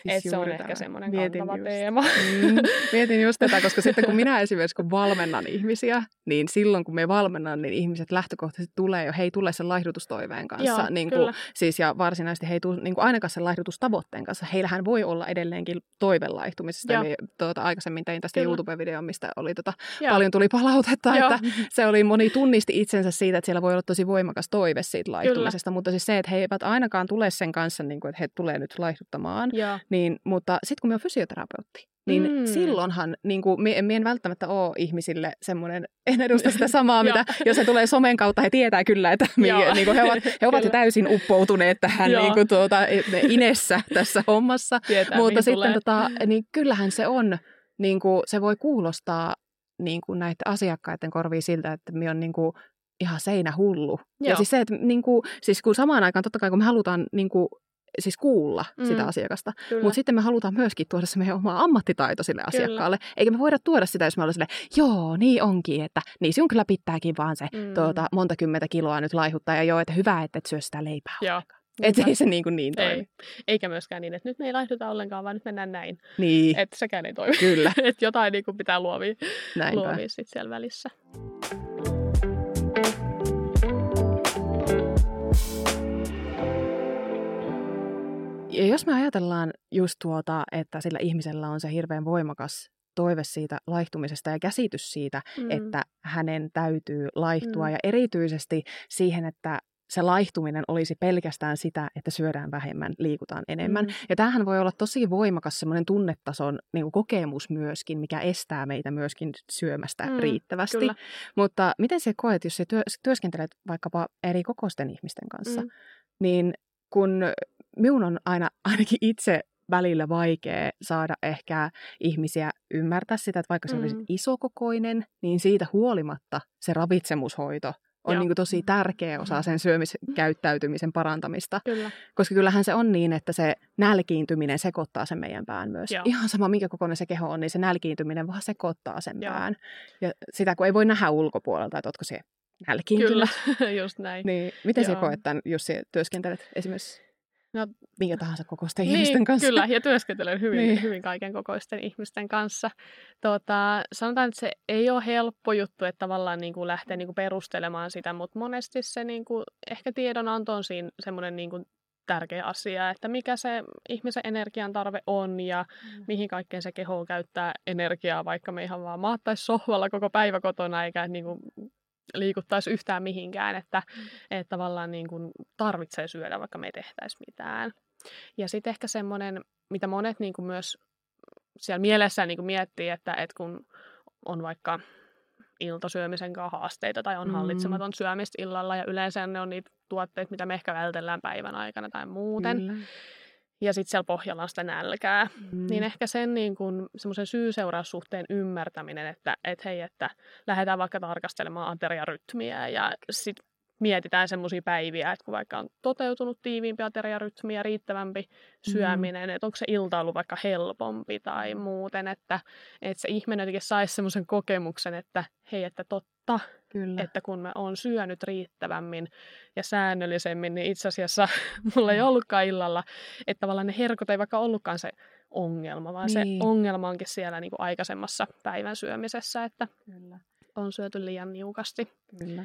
Siis Et se on tämä. ehkä semmoinen kantava just. teema. Mm. Mietin just tätä, koska sitten kun minä esimerkiksi kun valmennan ihmisiä, niin silloin kun me valmennan, niin ihmiset lähtökohtaisesti tulee jo, he ei tule sen laihdutustoiveen kanssa. Joo, niin kuin, siis ja varsinaisesti he ei tule niin kuin ainakaan sen laihdutustavoitteen kanssa. Heillähän voi olla edelleenkin toive laihtumisesta. tuota, aikaisemmin tein tästä YouTube-videon, mistä oli tota, paljon tuli palautetta, Joo. että se oli, moni tunnisti itsensä siitä, että siellä voi olla tosi voimakas toive siitä laihtumisesta, Kyllä. mutta siis se, että he eivät ainakaan tule sen kanssa, niin kuin, että he tulee nyt laihduttamaan, niin, mutta sitten kun me on fysioterapeutti, niin mm. silloinhan niin kuin, mie, mie en välttämättä ole ihmisille semmoinen, en edusta sitä samaa, mitä jos se tulee somen kautta, he tietää kyllä, että mie, niin kuin he ovat, he ovat jo täysin uppoutuneet tähän niin kuin, tuota, inessä tässä hommassa. Tietää, Mutta sitten tota, niin kyllähän se on, niin kuin, se voi kuulostaa niin kuin näiden asiakkaiden korviin siltä, että me on niin kuin ihan seinähullu. Joo. Ja siis se, että niin kuin, siis kun samaan aikaan totta kai kun me halutaan niin kuin, siis kuulla mm. sitä asiakasta, mutta sitten me halutaan myöskin tuoda se meidän oma ammattitaito sille kyllä. asiakkaalle. Eikä me voida tuoda sitä, jos me ollaan silleen, joo, niin onkin, että niin sinun kyllä pitääkin vaan se mm. tuota, monta kymmentä kiloa nyt laihuttaa ja joo, että hyvä, että et syö sitä leipää. Joo. Että ei se niin, kuin niin toimi. Ei. Eikä myöskään niin, että nyt me ei laihduta ollenkaan, vaan nyt mennään näin. Niin. Että sekään ei toimi. Kyllä. että jotain niin kuin pitää luovia, luovia sit siellä välissä. Ja jos me ajatellaan just tuota, että sillä ihmisellä on se hirveän voimakas toive siitä laihtumisesta ja käsitys siitä, mm. että hänen täytyy laihtua mm. ja erityisesti siihen, että se laihtuminen olisi pelkästään sitä, että syödään vähemmän, liikutaan enemmän. Mm. Ja tämähän voi olla tosi voimakas semmoinen tunnetason niin kuin kokemus myöskin, mikä estää meitä myöskin syömästä mm, riittävästi. Kyllä. Mutta miten se koet, jos sä työ, työskentelet vaikkapa eri kokoisten ihmisten kanssa, mm. niin kun minun on aina ainakin itse välillä vaikea saada ehkä ihmisiä ymmärtää sitä, että vaikka se mm. olisi isokokoinen, niin siitä huolimatta se ravitsemushoito – on niin kuin tosi tärkeä osa sen syömiskäyttäytymisen parantamista. Kyllä. Koska kyllähän se on niin, että se nälkiintyminen sekoittaa sen meidän pään myös. Joo. Ihan sama, minkä kokoinen se keho on, niin se nälkiintyminen vaan sekoittaa sen Joo. pään. Ja sitä, kun ei voi nähdä ulkopuolelta, että ootko se nälkiintynyt. Kyllä, just näin. Niin, miten Joo. sä koet tämän, jos sä työskentelet esimerkiksi no, minkä tahansa kokoisten niin, ihmisten kanssa. Kyllä, ja työskentelen hyvin, niin. hyvin kaiken kokoisten ihmisten kanssa. Tota, sanotaan, että se ei ole helppo juttu, että tavallaan niin kuin lähtee niin kuin perustelemaan sitä, mutta monesti se niin kuin, ehkä tiedonanto on siinä semmoinen niin kuin tärkeä asia, että mikä se ihmisen energian tarve on ja mm. mihin kaikkeen se keho käyttää energiaa, vaikka me ihan vaan maattaisi sohvalla koko päivä kotona eikä niin kuin liikuttaisi yhtään mihinkään, että, mm. että tavallaan niin kuin tarvitsee syödä, vaikka me ei tehtäisi mitään. Ja sitten ehkä semmoinen, mitä monet niin kuin myös siellä mielessään niin kuin miettii, että, että kun on vaikka iltasyömisen kanssa haasteita tai on mm. hallitsematon syömistä illalla ja yleensä ne on niitä tuotteita, mitä me ehkä vältellään päivän aikana tai muuten. Kyllä. Ja sitten siellä pohjalla on sitä nälkää. Mm. Niin ehkä sen niin kun, semmoisen syy-seuraussuhteen ymmärtäminen, että et hei, että lähdetään vaikka tarkastelemaan ateriarytmiä ja sitten mietitään semmoisia päiviä, että kun vaikka on toteutunut tiiviimpi ateriarytmi ja riittävämpi mm. syöminen, mm. että onko se ilta ollut vaikka helpompi tai muuten, että, että se ihminen jotenkin saisi semmoisen kokemuksen, että hei, että totta, Kyllä. että kun mä oon syönyt riittävämmin ja säännöllisemmin, niin itse asiassa mulla ei mm. ollutkaan illalla, että tavallaan ne herkot ei vaikka ollutkaan se ongelma, vaan niin. se ongelma onkin siellä niin kuin aikaisemmassa päivän syömisessä, että Kyllä. on syöty liian niukasti. Kyllä.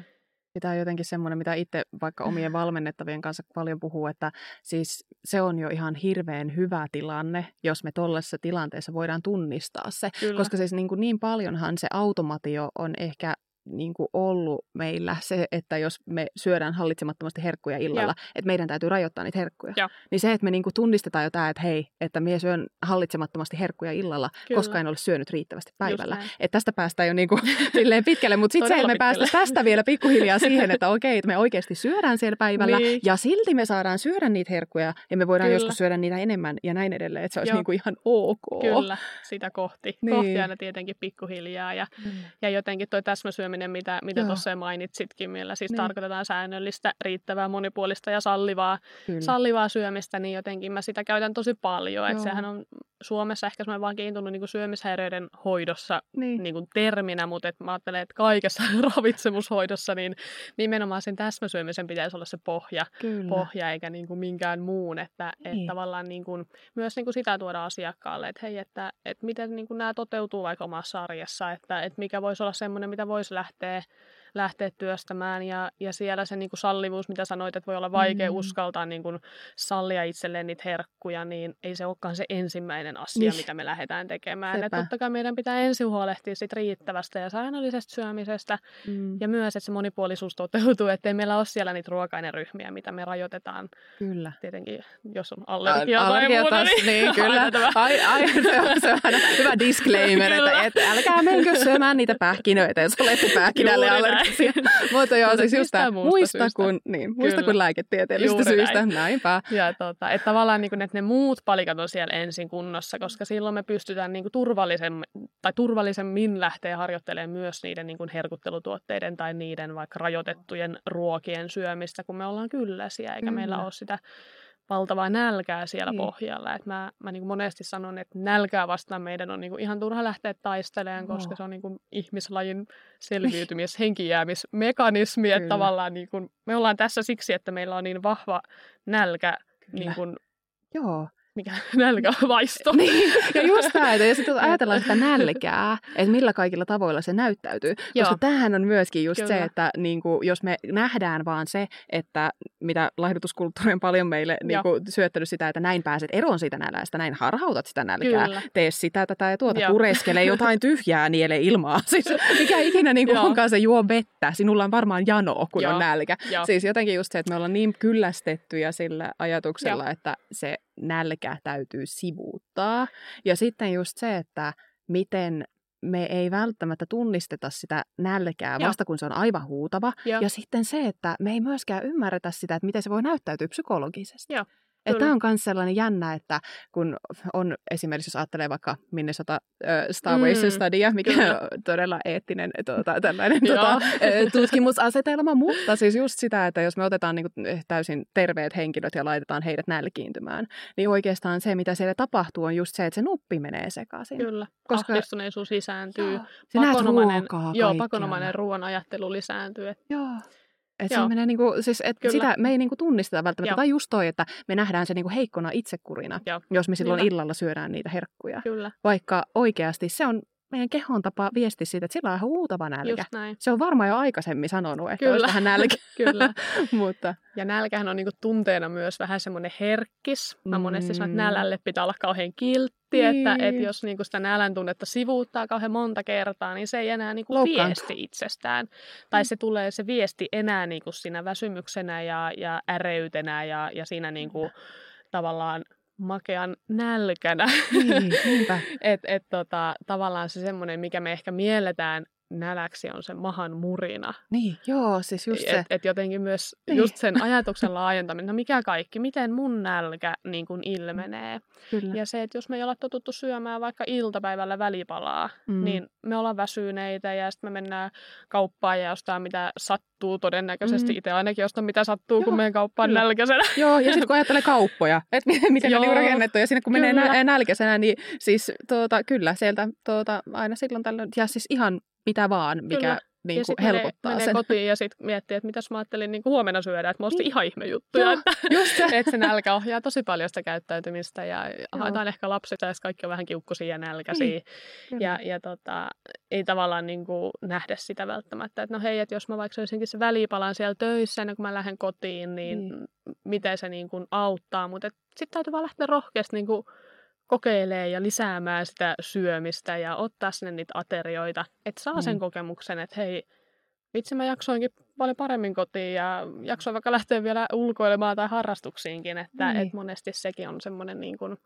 Tämä on jotenkin semmoinen, mitä itse vaikka omien valmennettavien kanssa paljon puhuu, että siis se on jo ihan hirveän hyvä tilanne, jos me tuollaisessa tilanteessa voidaan tunnistaa se. Kyllä. Koska siis niin, kuin niin paljonhan se automatio on ehkä niin kuin ollut meillä se, että jos me syödään hallitsemattomasti herkkuja illalla, Joo. että meidän täytyy rajoittaa niitä herkkuja. Joo. Niin se, että me niin kuin tunnistetaan jo tämä, että hei, että minä syön hallitsemattomasti herkkuja illalla, Kyllä. koska en ole syönyt riittävästi päivällä. Että tästä päästään jo niin kuin pitkälle, mutta sitten se, että me päästään tästä vielä pikkuhiljaa siihen, että okei, että me oikeasti syödään siellä päivällä niin. ja silti me saadaan syödä niitä herkkuja ja me voidaan Kyllä. joskus syödä niitä enemmän ja näin edelleen, että se olisi niin kuin ihan ok. Kyllä, sitä kohti. Niin. Kohti aina tietenkin pikkuhiljaa ja, mm. ja jotenkin toi täsmäsyöminen syöminen, mitä, mitä tuossa mainitsitkin, millä siis niin. tarkoitetaan säännöllistä, riittävää, monipuolista ja sallivaa, sallivaa syömistä, niin jotenkin mä sitä käytän tosi paljon. Että sehän on Suomessa ehkä semmoinen vakiintunut niin syömishäiriöiden hoidossa niin. Niin kuin terminä, mutta et mä ajattelen, että kaikessa ravitsemushoidossa niin nimenomaan sen täsmäsyömisen pitäisi olla se pohja, pohja eikä niin kuin minkään muun. Että, niin. että tavallaan niin kuin, myös niin kuin sitä tuoda asiakkaalle, että hei, että, että miten niin kuin nämä toteutuu vaikka omassa arjessa, että, että mikä voisi olla semmoinen, mitä voisi lähteä lähteä työstämään. Ja, ja siellä se niin kuin sallivuus, mitä sanoit, että voi olla vaikea mm. uskaltaa niin kuin sallia itselleen niitä herkkuja, niin ei se olekaan se ensimmäinen asia, niin. mitä me lähdetään tekemään. Että totta kai meidän pitää ensin huolehtia sit riittävästä ja säännöllisestä syömisestä. Mm. Ja myös, että se monipuolisuus toteutuu, ettei meillä ole siellä niitä ruoka-aineryhmiä, mitä me rajoitetaan. Kyllä. Tietenkin, jos on allergia Al- tai muuta, niin, niin kyllä. Ai, ai, se on, se on hyvä disclaimer, että, että älkää menkö syömään niitä pähkinöitä, jos olette pähkinälle allergia Mutta joo, siis just tämä, muista, kun, niin, muista kun lääketieteellistä Juuri syistä, näin. näinpä. Ja tota, että tavallaan niin kuin, että ne muut palikat on siellä ensin kunnossa, koska silloin me pystytään niin kuin turvallisemmin, tai turvallisemmin lähteä harjoittelemaan myös niiden niin kuin herkuttelutuotteiden tai niiden vaikka rajoitettujen ruokien syömistä, kun me ollaan kylläisiä, eikä mm. meillä ole sitä valtavaa nälkää siellä niin. pohjalla. Et mä mä niin monesti sanon, että nälkää vastaan meidän on niin ihan turha lähteä taistelemaan, koska se on niin ihmislajin selviytymis, henkijäämismekanismi. Että tavallaan niin kuin, me ollaan tässä siksi, että meillä on niin vahva nälkä niin kuin, Joo mikä nälkävaisto. niin, ja just tämä, että jos ajatellaan sitä nälkää, että millä kaikilla tavoilla se näyttäytyy. Joo. Koska tämähän on myöskin just Kyllä. se, että niin kuin, jos me nähdään vaan se, että mitä laihdutuskulttuuri on paljon meille niin kuin, syöttänyt sitä, että näin pääset eroon siitä nälästä, näin harhautat sitä nälkää, Kyllä. tee sitä, tätä ja tuota, Joo. pureskele jotain tyhjää, niele ilmaa. Siis mikä ikinä niin kuin, onkaan se juo vettä, sinulla on varmaan janoa, kun Joo. on nälkä. Joo. Siis jotenkin just se, että me ollaan niin kyllästettyjä sillä ajatuksella, Joo. että se nälkä täytyy sivuuttaa. Ja sitten just se, että miten me ei välttämättä tunnisteta sitä nälkää vasta kun se on aivan huutava. Joo. Ja sitten se, että me ei myöskään ymmärretä sitä, että miten se voi näyttäytyä psykologisesti. Joo. Että tämä on myös sellainen jännä, että kun on esimerkiksi, jos ajattelee vaikka Minnesota uh, Starvation mm, Studya, mikä kyllä. on todella eettinen tuota, tällainen tuota, tutkimusasetelma, mutta siis just sitä, että jos me otetaan niin kuin, eh, täysin terveet henkilöt ja laitetaan heidät nälkiintymään, niin oikeastaan se, mitä siellä tapahtuu, on just se, että se nuppi menee sekaisin. Kyllä, koska ahdistuneisuus lisääntyy, joo, pakonomainen, joo, pakonomainen ruoan ajattelu lisääntyy. Joo. Et se menee niinku, siis, et sitä me ei niinku tunnisteta välttämättä. Joo. Tai just toi, että me nähdään se niinku heikkona itsekurina, Joo. jos me silloin Niinpä. illalla syödään niitä herkkuja. Kyllä, Vaikka oikeasti se on meidän kehon tapa viesti siitä, että sillä on ihan huutava nälkä. Se on varmaan jo aikaisemmin sanonut, että Kyllä. vähän nälkä. Kyllä. Mutta Ja nälkähän on niinku tunteena myös vähän semmoinen herkkis. Mä monesti sanon, että Mm. nälälle pitää olla kauhean kiltti, Niin. että, että jos niinku sitä nälän tunnetta sivuuttaa kauhean monta kertaa, niin se ei enää niinku viesti itsestään. Tai se tulee se viesti enää niinku siinä väsymyksenä ja, ja äreytenä ja, ja siinä niinku tavallaan makean nälkänä. niin, et, et tota, tavallaan se semmoinen, mikä me ehkä mielletään näläksi, on se mahan murina. Niin, joo, siis just se. Et, et jotenkin myös Niin. just sen ajatuksen laajentaminen, no mikä kaikki, miten mun nälkä niin kuin ilmenee. Kyllä. Ja se, että jos me ei olla totuttu syömään vaikka iltapäivällä välipalaa, Mm. niin me ollaan väsyneitä ja sitten me mennään kauppaan ja ostaa mitä sattuu todennäköisesti. Mm. Itse ainakin ostan mitä sattuu, Joo, kun meidän kauppaan kyllä. nälkäisenä. Joo, ja sitten kun ajattelee kauppoja, että miten, miten ne niinku rakennettu, ja sinne kun menee nälkäisenä, niin siis tuota, kyllä sieltä tuota, aina silloin tällöin, ja siis ihan mitä vaan, mikä Kyllä. niin kuin helpottaa menee, sen. menee kotiin ja sitten miettii, että mitäs mä ajattelin niin kuin huomenna syödä, että mä ostin Niin. ihan ihme juttuja. Joo, Että, just se. että se nälkä ohjaa tosi paljon sitä käyttäytymistä ja Joo. haetaan ehkä lapset ja kaikki on vähän kiukkuisia ja nälkäisiä. Niin. Ja, ja tota, ei tavallaan niin kuin nähdä sitä välttämättä, että no hei, että jos mä vaikka söisinkin se välipalan siellä töissä ennen kuin mä lähden kotiin, niin Niin. miten se niin kuin auttaa. Mutta sitten täytyy vaan lähteä rohkeasti niin kuin kokeilemaan ja lisäämään sitä syömistä ja ottaa sinne niitä aterioita, että saa sen Niin. kokemuksen, että hei, vitsi mä jaksoinkin paljon paremmin kotiin ja jaksoin vaikka lähteä vielä ulkoilemaan tai harrastuksiinkin, että Niin. et monesti sekin on semmoinen niin kuin,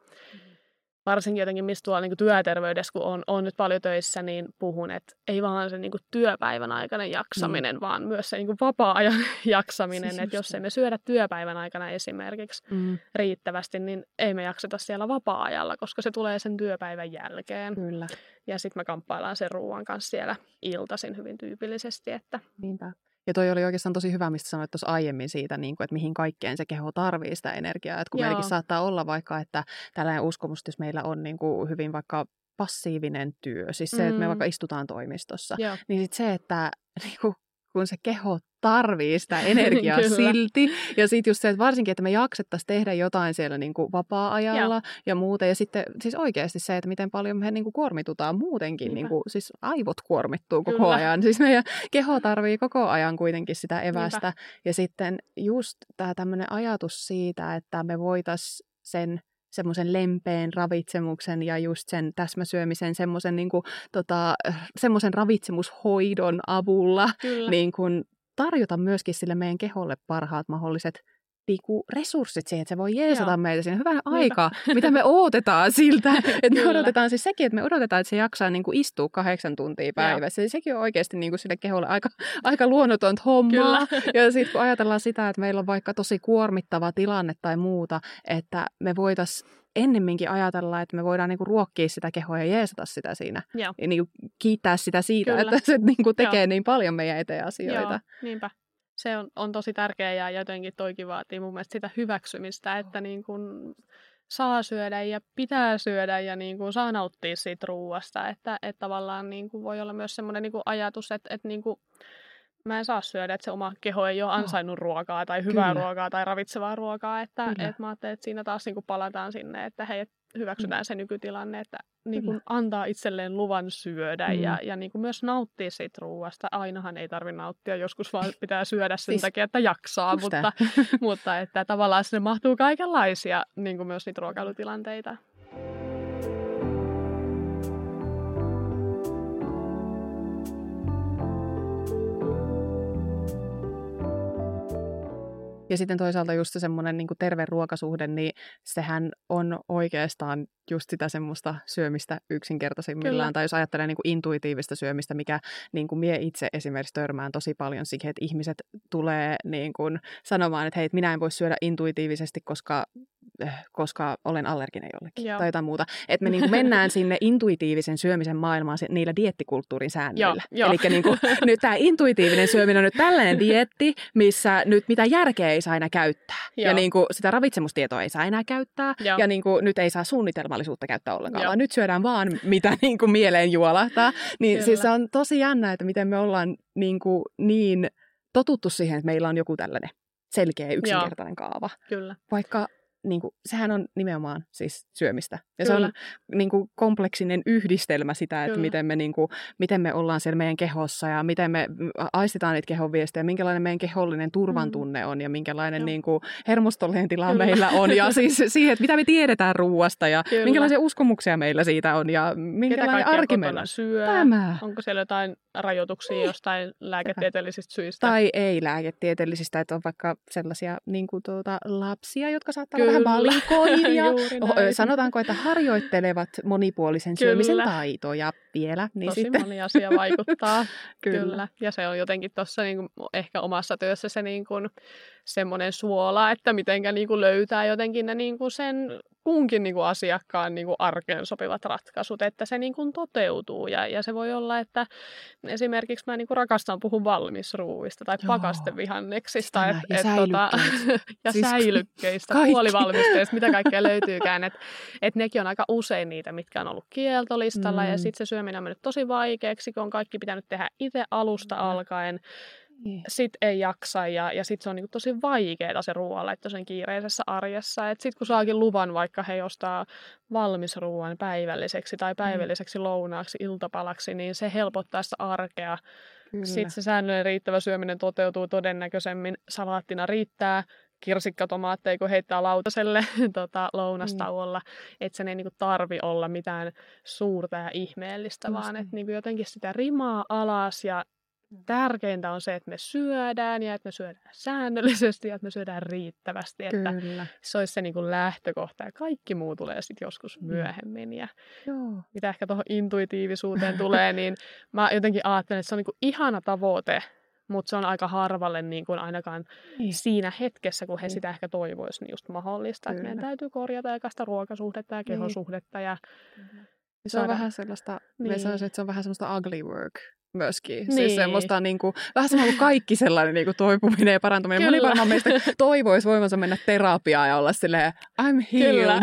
varsinkin jotenkin, mistä tuolla niin työterveydessä, kun on, on nyt paljon töissä, niin puhun, että ei vaan se niin kuin työpäivän aikainen jaksaminen, mm. vaan myös se niin kuin vapaa-ajan jaksaminen. Siis että jos emme syödä työpäivän aikana esimerkiksi Mm, riittävästi, niin ei me jakseta siellä vapaa-ajalla, koska se tulee sen työpäivän jälkeen. kyllä, Ja sitten me kamppaillaan sen ruoan kanssa siellä iltaisin hyvin tyypillisesti, että niinpä. Ja toi oli oikeastaan tosi hyvä, mistä sanoit tuossa aiemmin siitä, niin kuin, että mihin kaikkeen se keho tarvii sitä energiaa. Että kun Joo. meilläkin saattaa olla vaikka, että tällainen uskomus, jos meillä on niin kuin hyvin vaikka passiivinen työ, siis se, että me Mm. vaikka istutaan toimistossa, joo, niin sit se, että niin kuin, kun se keho tarvii sitä energiaa silti. Ja sitten just se, että varsinkin, että me jaksettaisiin tehdä jotain siellä niin kuin vapaa-ajalla Joo. ja muuta. Ja sitten siis oikeasti se, että miten paljon me niin kuin kuormitutaan muutenkin. Niinpä. Niin kuin, siis aivot kuormittuu koko Kyllä. ajan. Siis meidän keho tarvii koko ajan kuitenkin sitä evästä. Ja sitten just tämä tämmöinen ajatus siitä, että me voitaisiin sen semmoisen lempeen ravitsemuksen ja just sen täsmäsyömisen, semmoisen niin kuin, tota, semmoisen ravitsemushoidon avulla kyllä. niin kuin tarjota myöskin sille meidän keholle parhaat mahdolliset niinku resurssit siihen, että se voi jeesata Joo. meitä siinä hyvän aikaa, mitä me odotetaan siltä. Että me odotetaan siis sekin, että me odotetaan, että se jaksaa niinku istua kahdeksan tuntia päivässä. Sekin on oikeasti niinku sille keholle aika, aika luonnotonta hommaa. Kyllä. Ja sitten kun ajatellaan sitä, että meillä on vaikka tosi kuormittava tilanne tai muuta, että me voitaisiin ennemminkin ajatella, että me voidaan niinku ruokkia sitä kehoa ja jeesata sitä siinä. Joo. Ja niinku kiittää sitä siitä, Kyllä. että se niinku tekee Joo. niin paljon meidän eteen asioita. Joo, niinpä. Se on, on tosi tärkeää ja jotenkin toikin vaatii mun mielestä sitä hyväksymistä, että niin kun saa syödä ja pitää syödä ja niin kun saa nauttia siitä ruuasta. Että, että tavallaan niin kun voi olla myös semmoinen niin ajatus, että, että niin kun mä en saa syödä, että se oma keho ei ole ansainnut ruokaa tai hyvää Kyllä. ruokaa tai ravitsevaa ruokaa. Että, Kyllä. että mä ajattelen, että siinä taas niin kun palataan sinne, että hei, että hyväksytään se nykytilanne, että niin kun antaa itselleen luvan syödä Mm. ja, ja niin kun myös nauttia siitä ruuasta. Ainahan ei tarvitse nauttia, joskus vaan pitää syödä sen Siis- takia, että jaksaa, mutta, mutta että tavallaan sinne mahtuu kaikenlaisia niin kuin myös niitä ruokailutilanteita. Ja sitten toisaalta just se semmoinen niin terve ruokasuhde, niin sehän on oikeastaan just sitä semmoista syömistä yksinkertaisimmillaan. Kyllä. Tai jos ajattelee niin kuin intuitiivista syömistä, mikä niin kuin mie itse esimerkiksi törmään tosi paljon siihen, että ihmiset tulee niin kuin sanomaan, että hei, minä en voi syödä intuitiivisesti, koska äh, koska olen allerginen jollekin Joo. tai jotain muuta. Että me niin mennään sinne intuitiivisen syömisen maailmaan niillä diettikulttuurin säännöillä. Eli niin nyt tämä intuitiivinen syöminen on nyt tällainen dietti, missä nyt mitä järkeä ei saa enää käyttää. Ja Joo. niin kuin sitä ravitsemustietoa ei saa enää käyttää. Joo. Ja niin kuin, nyt ei saa suunnitelmallisuutta käyttää ollenkaan, Joo. vaan nyt syödään vaan mitä niin kuin mieleen juolahtaa. Niin Kyllä. siis se on tosi jännä, että miten me ollaan niin, kuin niin totuttu siihen, että meillä on joku tällainen selkeä yksinkertainen Joo. kaava. Kyllä. Vaikka niin kuin, sehän on nimenomaan siis syömistä. Ja Kyllä. se on niin kuin, kompleksinen yhdistelmä sitä, että miten me, niin kuin, miten me ollaan siellä meidän kehossa ja miten me aistetaan niitä kehon viestejä, minkälainen meidän kehollinen turvantunne mm. on ja minkälainen niin kuin, hermostollinen tila Kyllä. meillä on. Ja siis siihen, että mitä me tiedetään ruoasta ja Kyllä. minkälaisia uskomuksia meillä siitä on ja minkälainen arki meillä syö. Tämä. Onko siellä jotain rajoituksia jostain lääketieteellisistä syistä? Tai ei lääketieteellisistä, että on vaikka sellaisia niin kuin, tuota, lapsia, jotka saattaa Kyllä vähän valikoin ja sanotaanko, että harjoittelevat monipuolisen Kyllä. syömisen taitoja vielä. Niin Tosi sitten... moni asia vaikuttaa. Kyllä. Kyllä. Ja se on jotenkin tuossa niin ehkä omassa työssä se niin kuin, semmoinen suola, että mitenkä niin kuin löytää jotenkin ne niin kuin sen kunkin niin kuin asiakkaan niin kuin arkeen sopivat ratkaisut, että se niin kuin toteutuu. Ja, ja se voi olla, että esimerkiksi mä niin kuin rakastan puhua valmisruuista tai pakastevihanneksista et, ja, et, tota, ja siis säilykkeistä, kaikki. puolivalmisteista, mitä kaikkea löytyykään. Että et nekin on aika usein niitä, mitkä on ollut kieltolistalla mm. ja sitten se syöminen on mennyt tosi vaikeaksi, kun on kaikki pitänyt tehdä itse alusta mm. alkaen. Niin. Sitten ei jaksa ja, ja sitten se on niinku tosi vaikeaa se ruoanlaitto sen kiireisessä arjessa. Sitten kun saakin luvan vaikka he ostaa valmisruuan päivälliseksi tai mm. päivälliseksi lounaaksi, iltapalaksi, niin se helpottaa sitä arkea. Sitten se säännöllinen riittävä syöminen toteutuu todennäköisemmin. Salaattina riittää, kirsikkatomaatteja, kun heittää lautaselle tota, lounastauolla. Mm. Että sen ei niinku tarvi olla mitään suurta ja ihmeellistä, Just vaan että niinku jotenkin sitä rimaa alas ja tärkeintä on se, että me syödään ja että me syödään säännöllisesti ja että me syödään riittävästi. Että Kyllä. se olisi se niin kuin lähtökohta ja kaikki muu tulee sitten joskus mm. myöhemmin. Ja Joo. mitä ehkä tuohon intuitiivisuuteen tulee, niin mä jotenkin ajattelen, että se on niin kuin ihana tavoite, mutta se on aika harvalle niin kuin ainakaan niin. siinä hetkessä, kun he niin. sitä ehkä toivoisivat, niin just mahdollista. Että meidän täytyy korjata sitä ruokasuhdetta ja niin. kehosuhdetta. Ja se on vähän sellaista, niin. sanoisin, että se on vähän sellaista ugly work myöskin. Siis niin. Siis semmoista niin kuin, vähän sama kuin kaikki sellainen niin kuin toipuminen ja parantuminen. Kyllä. Moni varmaan meistä toivoisi voivansa mennä terapiaan ja olla silleen, I'm healed.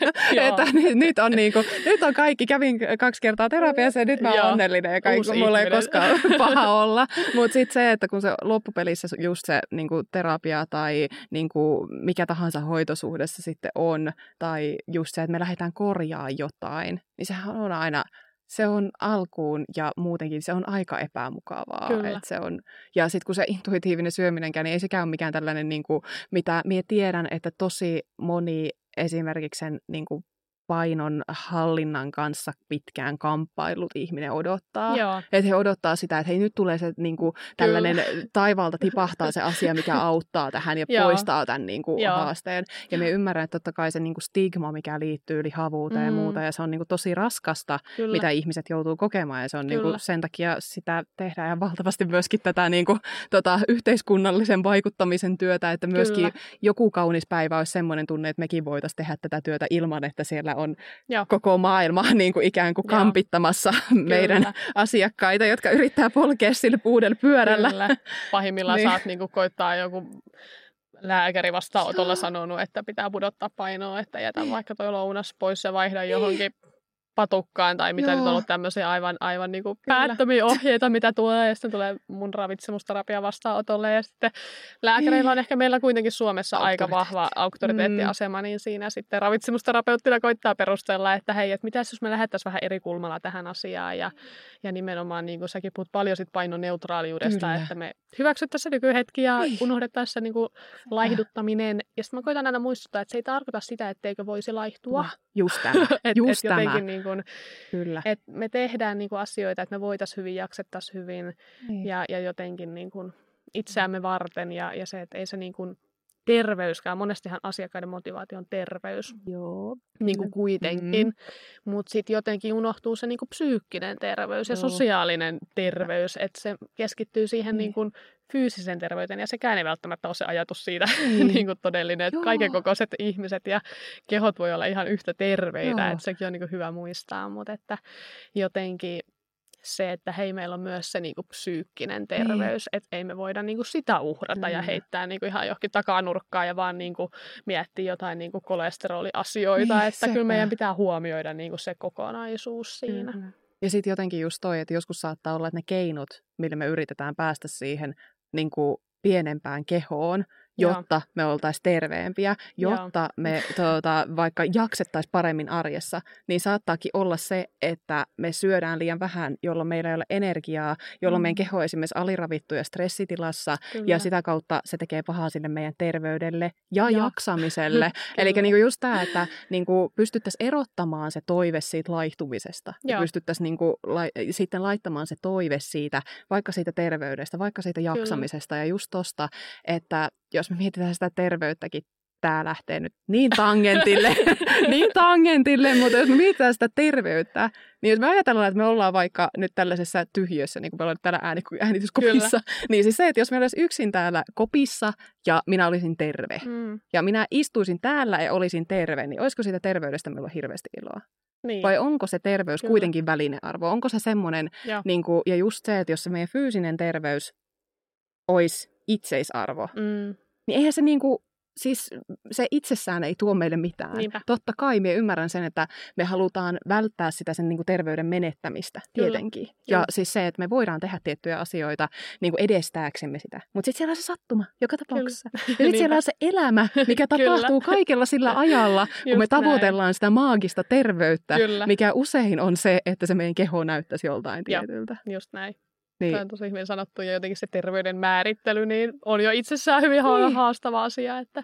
että nyt, nyt, on niin kuin, nyt on kaikki, kävin kaksi kertaa terapiassa ja nyt mä oon onnellinen ja kaikki, mulla ei koskaan paha olla. Mutta sitten se, että kun se loppupelissä just se niin kuin terapia tai niin kuin mikä tahansa hoitosuhdessa sitten on, tai just se, että me lähdetään korjaa jotain, niin sehän on aina se on alkuun ja muutenkin se on aika epämukavaa. Et se on, ja sitten kun se intuitiivinen syöminenkään, niin ei sekään ole mikään tällainen, niin kuin, mitä minä tiedän, että tosi moni esimerkiksi sen niin kuin, painon hallinnan kanssa pitkään kamppailut ihminen odottaa. Että he odottaa sitä, että hei nyt tulee se niin kuin, tällainen Kyllä. taivaalta tipahtaa se asia, mikä auttaa tähän ja Joo. poistaa tämän niin kuin, haasteen. Ja me ymmärrän, että totta kai se niin kuin stigma, mikä liittyy lihavuuteen mm. ja muuta, ja se on niin kuin, tosi raskasta, Kyllä. mitä ihmiset joutuu kokemaan. Ja se on niin kuin, sen takia sitä tehdään ja valtavasti myöskin tätä niin kuin, tota, yhteiskunnallisen vaikuttamisen työtä, että myöskin Kyllä. joku kaunis päivä olisi semmoinen tunne, että mekin voitaisiin tehdä tätä työtä ilman, että siellä on Joo. koko maailma niin kuin ikään kuin kampittamassa Joo. meidän Kyllä. asiakkaita, jotka yrittää polkea sille puudella pyörällä. Kyllä. Pahimmillaan niin. saat niin kuin koittaa joku lääkäri vastaanotolla sanonut, että pitää pudottaa painoa, että jätä vaikka toi lounas pois ja vaihda johonkin patukkaan tai mitä Joo. nyt on ollut tämmöisiä aivan, aivan niin kuin päättömiä ohjeita, mitä tulee. Ja sitten tulee mun ravitsemusterapia vastaanotolle. Ja sitten lääkäreillä on ehkä meillä kuitenkin Suomessa aika vahva auktoriteettiasema, mm. niin siinä sitten ravitsemusterapeuttina koittaa perustella, että hei, että mitäs jos me lähdettäisiin vähän eri kulmalla tähän asiaan. Ja, ja nimenomaan niin kuin säkin puhut paljon sit painoneutraaliudesta, Kyllä. että me hyväksyttäisiin se nykyhetki ja niin. unohdettaisiin se niin kuin laihduttaminen. Ja sitten mä koitan aina muistuttaa, että se ei tarkoita sitä, etteikö voisi laihtua. Just tämä. et, Just et tämä. Niin kuin, Kyllä. Et me tehdään niin kuin asioita, että me voitaisiin hyvin, jaksettaisiin hyvin niin. ja, ja jotenkin niin kuin itseämme varten ja, ja se, että ei se niin kuin terveyskään. Monestihan asiakkaiden motivaatio on terveys. Joo. Niin kuin kuitenkin. Mm. Mutta sitten jotenkin unohtuu se niin kuin psyykkinen terveys ja Joo. sosiaalinen terveys. Että se keskittyy siihen mm. niin kuin fyysisen terveyteen. Ja sekään ei välttämättä ole se ajatus siitä mm. niin kuin todellinen. Että kaiken kokoiset ihmiset ja kehot voi olla ihan yhtä terveitä. Että sekin on niin kuin hyvä muistaa. Mutta että jotenkin se, että hei, meillä on myös se niin kuin, psyykkinen terveys, niin. että ei me voida niin kuin, sitä uhrata Kyllä. ja heittää niin kuin, ihan johonkin takanurkkaan ja vaan niin kuin, miettiä jotain niin kuin, kolesteroliasioita, niin, että sepä. kyllä meidän pitää huomioida niin kuin, se kokonaisuus siinä. Kyllä. Ja sitten jotenkin just toi, että joskus saattaa olla, että ne keinot, millä me yritetään päästä siihen niin kuin, pienempään kehoon, jotta Joo. me oltaisiin terveempiä, jotta Joo. me tuota, vaikka jaksettaisiin paremmin arjessa, niin saattaakin olla se, että me syödään liian vähän, jolloin meillä ei ole energiaa, jolloin mm. meidän keho on esimerkiksi aliravittu ja stressitilassa, Kyllä. ja sitä kautta se tekee pahaa sinne meidän terveydelle ja Joo. jaksamiselle. Eli niin just tämä, että niin pystyttäisiin erottamaan se toive siitä laihtumisesta, Joo. ja pystyttäisiin niin kuin, la- sitten laittamaan se toive siitä, vaikka siitä terveydestä, vaikka siitä jaksamisesta, Kyllä. ja just tosta, että jos me mietitään sitä terveyttäkin, tämä lähtee nyt niin tangentille, niin tangentille, mutta jos me mietitään sitä terveyttä, niin jos me ajatellaan, että me ollaan vaikka nyt tällaisessa tyhjössä, niin kuin me ollaan täällä ääni, äänityskopissa, Kyllä. niin siis se, että jos me olisi yksin täällä kopissa ja minä olisin terve, mm. ja minä istuisin täällä ja olisin terve, niin olisiko siitä terveydestä meillä hirveästi iloa? Niin. Vai onko se terveys Kyllä. kuitenkin välinearvo? Onko se semmoinen, niin kuin, ja just se, että jos se meidän fyysinen terveys olisi itseisarvo, mm niin eihän se niinku, siis se itsessään ei tuo meille mitään. Niinpä. Totta kai me ymmärrän sen, että me halutaan välttää sitä sen niinku terveyden menettämistä tietenkin. Kyllä. Ja Kyllä. siis se, että me voidaan tehdä tiettyjä asioita niinku edestääksemme sitä. Mutta sitten siellä on se sattuma joka tapauksessa. Kyllä. Ja sitten siellä on se elämä, mikä tapahtuu kaikella sillä ajalla, kun me tavoitellaan näin. sitä maagista terveyttä, Kyllä. mikä usein on se, että se meidän keho näyttäisi joltain tietyltä. Joo, just näin. Niin. Tämä on tosi hyvin sanottu ja jotenkin se terveyden määrittely niin on jo itsessään hyvin niin. haastava asia. Että,